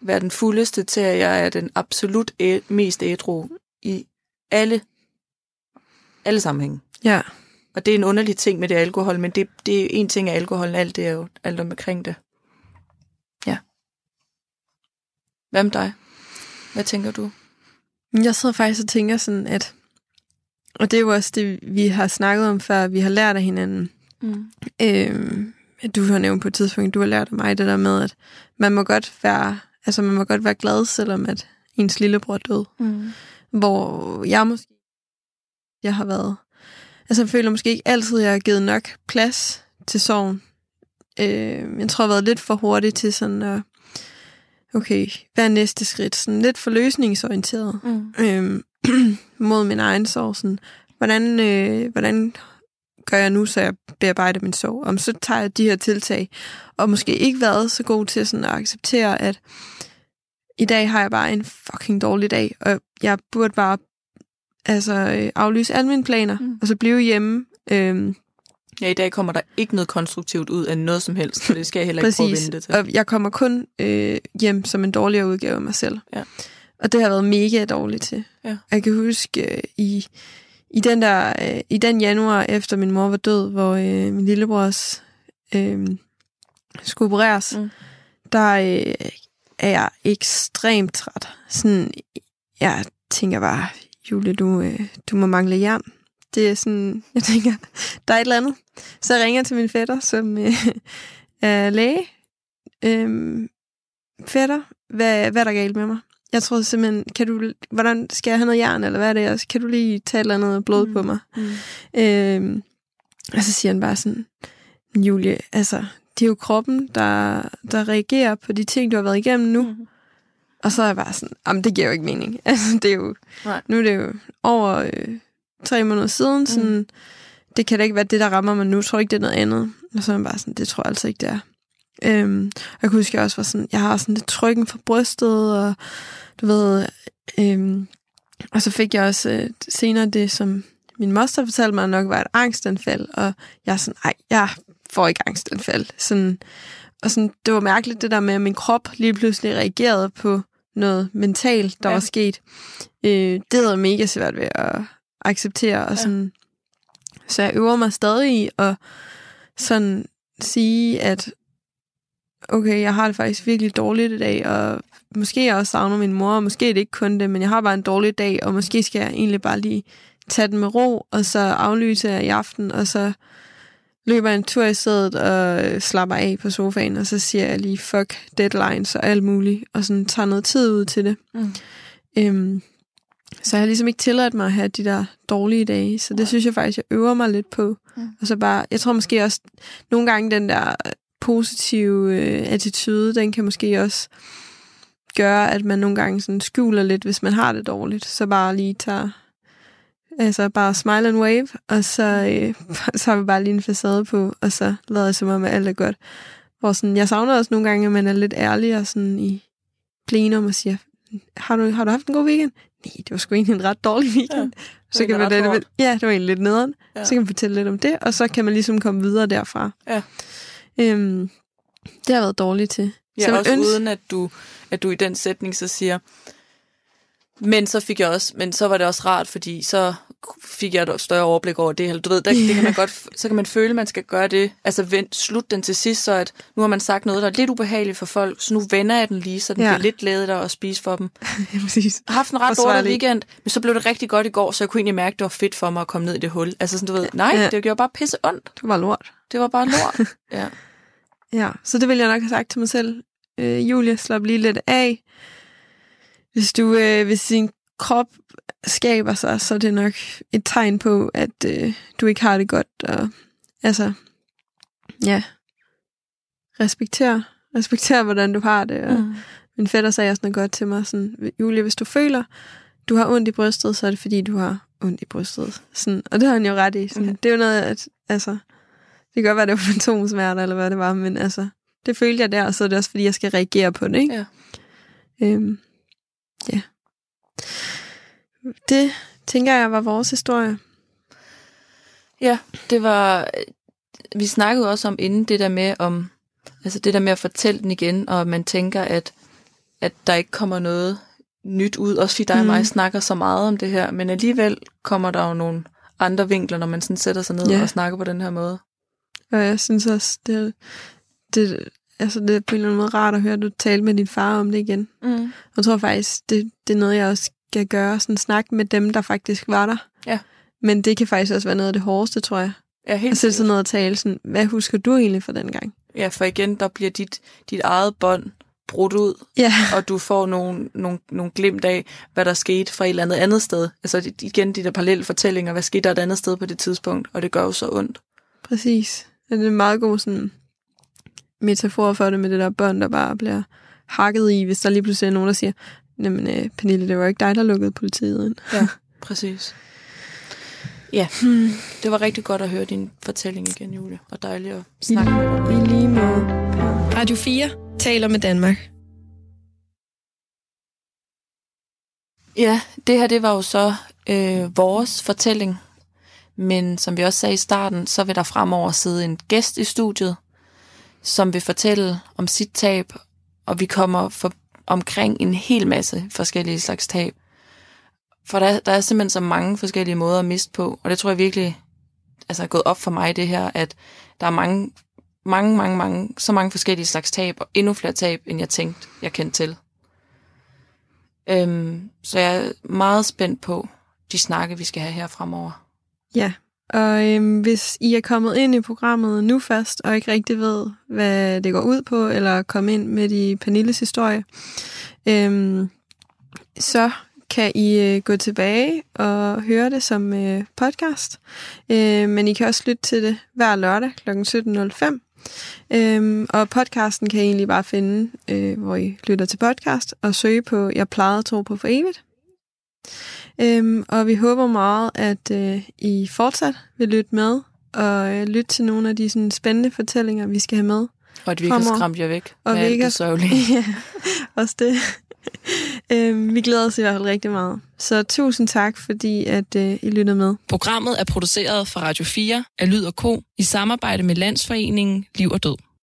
være den fuldeste til, at jeg er den absolut æ- mest ædru i alle, alle sammenhænge. Ja. Og det er en underlig ting med det alkohol, men det, det er en ting af alkoholen, alt det er jo alt omkring det. Ja. Hvad med dig? Hvad tænker du? Jeg sidder faktisk og tænker sådan, at, og det er jo også det, vi har snakket om før, vi har lært af hinanden. Mm. Øhm, du har nævnt på et tidspunkt, du har lært af mig det der med, at man må godt være, altså man må godt være glad, selvom at ens lillebror er død. Mm. Hvor jeg måske, jeg har været, altså jeg føler måske ikke altid, jeg har givet nok plads til sorgen. Øh, jeg tror, jeg har været lidt for hurtig til sådan at, okay, hvad er næste skridt? Sådan lidt for løsningsorienteret Mm. øh, mod min egen sorg. Sådan, hvordan, øh, hvordan gør jeg nu, så jeg bearbejder min sorg? Om så tager jeg de her tiltag, og måske ikke været så god til sådan at acceptere, at i dag har jeg bare en fucking dårlig dag, og jeg burde bare altså, øh, aflyse alle mine planer, Mm. og så blive hjemme. Øhm, Ja, i dag kommer der ikke noget konstruktivt ud af noget som helst, så det skal jeg heller ikke prøve at vente til. Og jeg kommer kun øh, hjem som en dårligere udgave af mig selv. Ja. Og det har været mega dårligt til. Ja. Jeg kan huske øh, i, i, den der, øh, i den januar, efter min mor var død, hvor øh, min lillebrors øh, skulle opereres, mm. der øh, er jeg ekstremt træt. Sådan, jeg tænker bare, Julie, du, øh, du må mangle jern. Det er sådan, jeg tænker, der er et eller andet. Så jeg ringer til min fætter, som øh, er læge. Øhm, fætter, hvad, hvad er der galt med mig? Jeg tror simpelthen, kan du, hvordan skal jeg have noget jern, eller hvad er det? Kan du lige tage et eller andet blod mm. på mig? Mm. Øhm, og så siger han bare sådan, Julie, altså, det er jo kroppen, der, der reagerer på de ting, du har været igennem nu. Mm. Og så er jeg bare sådan, jamen det giver jo ikke mening. Altså, det er jo, Nej. nu er det jo over øh, tre måneder siden, sådan, mm. det kan da ikke være det, der rammer mig nu. Jeg tror ikke, det er noget andet. Og så er jeg bare sådan, det tror jeg altså ikke, det er. Øhm, og jeg kunne huske, jeg også var sådan, jeg har sådan lidt trykken fra brystet, og du ved, øhm, og så fik jeg også øh, senere det, som min moster fortalte mig nok var et angstanfald, og jeg er sådan, ej, jeg får ikke angstanfald. Sådan, og sådan, det var mærkeligt det der med, at min krop lige pludselig reagerede på noget mentalt, der ja. var sket. Øh, det havde jeg mega svært ved at acceptere, og sådan, ja. så jeg øver mig stadig i at sådan sige, at okay, jeg har det faktisk virkelig dårligt i dag, og måske jeg også savner min mor, og måske er det ikke kun det, men jeg har bare en dårlig dag, og måske skal jeg egentlig bare lige tage den med ro, og så aflyse i aften, og så løber en tur i sædet og slapper af på sofaen, og så siger jeg lige fuck deadlines og alt muligt, og sådan tager noget tid ud til det. Mm. Øhm, så jeg har ligesom ikke tilladt mig at have de der dårlige dage, så det synes jeg faktisk, jeg øver mig lidt på. Mm. Og så bare, jeg tror måske også, nogle gange den der positive øh, attitude, den kan måske også gøre, at man nogle gange sådan skjuler lidt, hvis man har det dårligt. Så bare lige tager, altså bare smile and wave, og så, øh, så har vi bare lige en facade på, og så lader jeg som om, at alt er godt. Hvor sådan, jeg savner også nogle gange, at man er lidt ærlig og sådan i plenum og siger, har du, har du haft en god weekend? Nej, det var sgu egentlig en ret dårlig weekend. Ja, så kan man det, ja, det var egentlig lidt nederen. Ja. Så kan man fortælle lidt om det, og så kan man ligesom komme videre derfra. Ja. Øhm, det har været dårligt til. Ja, så også ønske... uden at du, at du i den sætning så siger, men så fik jeg også, men så var det også rart, fordi så fik jeg et større overblik over det. Du ved, der, yeah. det kan man godt, så kan man føle, at man skal gøre det. Altså vent, slut den til sidst, så at nu har man sagt noget, der er lidt ubehageligt for folk, så nu vender jeg den lige, så den ja. bliver lidt der at spise for dem. ja, præcis. Jeg har haft en ret dårlig weekend, men så blev det rigtig godt i går, så jeg kunne egentlig mærke, at det var fedt for mig at komme ned i det hul. Altså sådan, du ved, nej, ja. det gjorde bare pisse ondt. Det var lort. Det var bare lort, ja. Ja, så det vil jeg nok have sagt til mig selv. Øh, Julia, slap lige lidt af. Hvis du, øh, hvis din krop skaber sig, så er det nok et tegn på, at øh, du ikke har det godt. Og, altså, ja, respekter, respekter, hvordan du har det. Og mm. Min fætter sagde også noget godt til mig, sådan, Julie, hvis du føler, du har ondt i brystet, så er det fordi, du har ondt i brystet. Sådan, og det har han jo ret i. Sådan, okay. Det er jo noget, at, altså, det kan godt være, det var fantomsmerter, eller hvad det var, men altså, det følte jeg der, og så er det også, fordi jeg skal reagere på det, ikke? Ja. Øhm, ja. Det tænker jeg var vores historie. Ja, det var... Vi snakkede også om inden det der med, om, altså det der med at fortælle den igen, og man tænker, at, at der ikke kommer noget nyt ud, også fordi dig mm. og mig snakker så meget om det her, men alligevel kommer der jo nogle andre vinkler, når man sådan sætter sig ned ja. og snakker på den her måde. Og jeg synes også, det, det, altså det er på en eller anden måde rart at høre, at du taler med din far om det igen. Mm. Jeg tror faktisk, det, det er noget, jeg også skal gøre, sådan snakke med dem, der faktisk var der. Ja. Men det kan faktisk også være noget af det hårdeste, tror jeg. Ja, helt at sætte sig ned og tale sådan, hvad husker du egentlig fra den gang? Ja, for igen, der bliver dit, dit eget bånd brudt ud, ja. og du får nogle, nogle, nogle glimt af, hvad der skete fra et eller andet andet sted. Altså igen, de der parallelle fortællinger, hvad skete der et andet sted på det tidspunkt, og det gør jo så ondt. Præcis. Ja, det er en meget god sådan, metafor for det med det der børn, der bare bliver hakket i, hvis der lige pludselig er nogen, der siger, jamen øh, Pernille, det var ikke dig, der lukkede politiet ind. Ja, præcis. Ja, hmm. det var rigtig godt at høre din fortælling igen, Julie, og dejligt at snakke I, med dig. I lige måde. Radio 4 taler med Danmark. Ja, det her det var jo så øh, vores fortælling men som vi også sagde i starten, så vil der fremover sidde en gæst i studiet, som vil fortælle om sit tab, og vi kommer for, omkring en hel masse forskellige slags tab. For der, der er simpelthen så mange forskellige måder at miste på, og det tror jeg virkelig altså, er gået op for mig, det her, at der er mange, mange, mange, mange, så mange forskellige slags tab, og endnu flere tab, end jeg tænkte, jeg kendte til. Øhm, så jeg er meget spændt på de snakke, vi skal have her fremover. Ja, og øhm, hvis I er kommet ind i programmet nu først, og ikke rigtig ved, hvad det går ud på, eller komme ind med i Pernilles historie, øhm, så kan I øh, gå tilbage og høre det som øh, podcast. Øh, men I kan også lytte til det hver lørdag kl. 17.05. Øhm, og podcasten kan I egentlig bare finde, øh, hvor I lytter til podcast, og søge på Jeg plejede at tro på for evigt. Øhm, og vi håber meget, at øh, I fortsat vil lytte med og øh, lytte til nogle af de sådan, spændende fortællinger, vi skal have med Og at vi ikke har skræmt jer væk Og med vi alt ikke det har- sørgelige. ja, også det. øhm, vi glæder os i hvert fald rigtig meget. Så tusind tak, fordi at øh, I lyttede med. Programmet er produceret for Radio 4 af Lyd og Co. i samarbejde med Landsforeningen Liv og Død.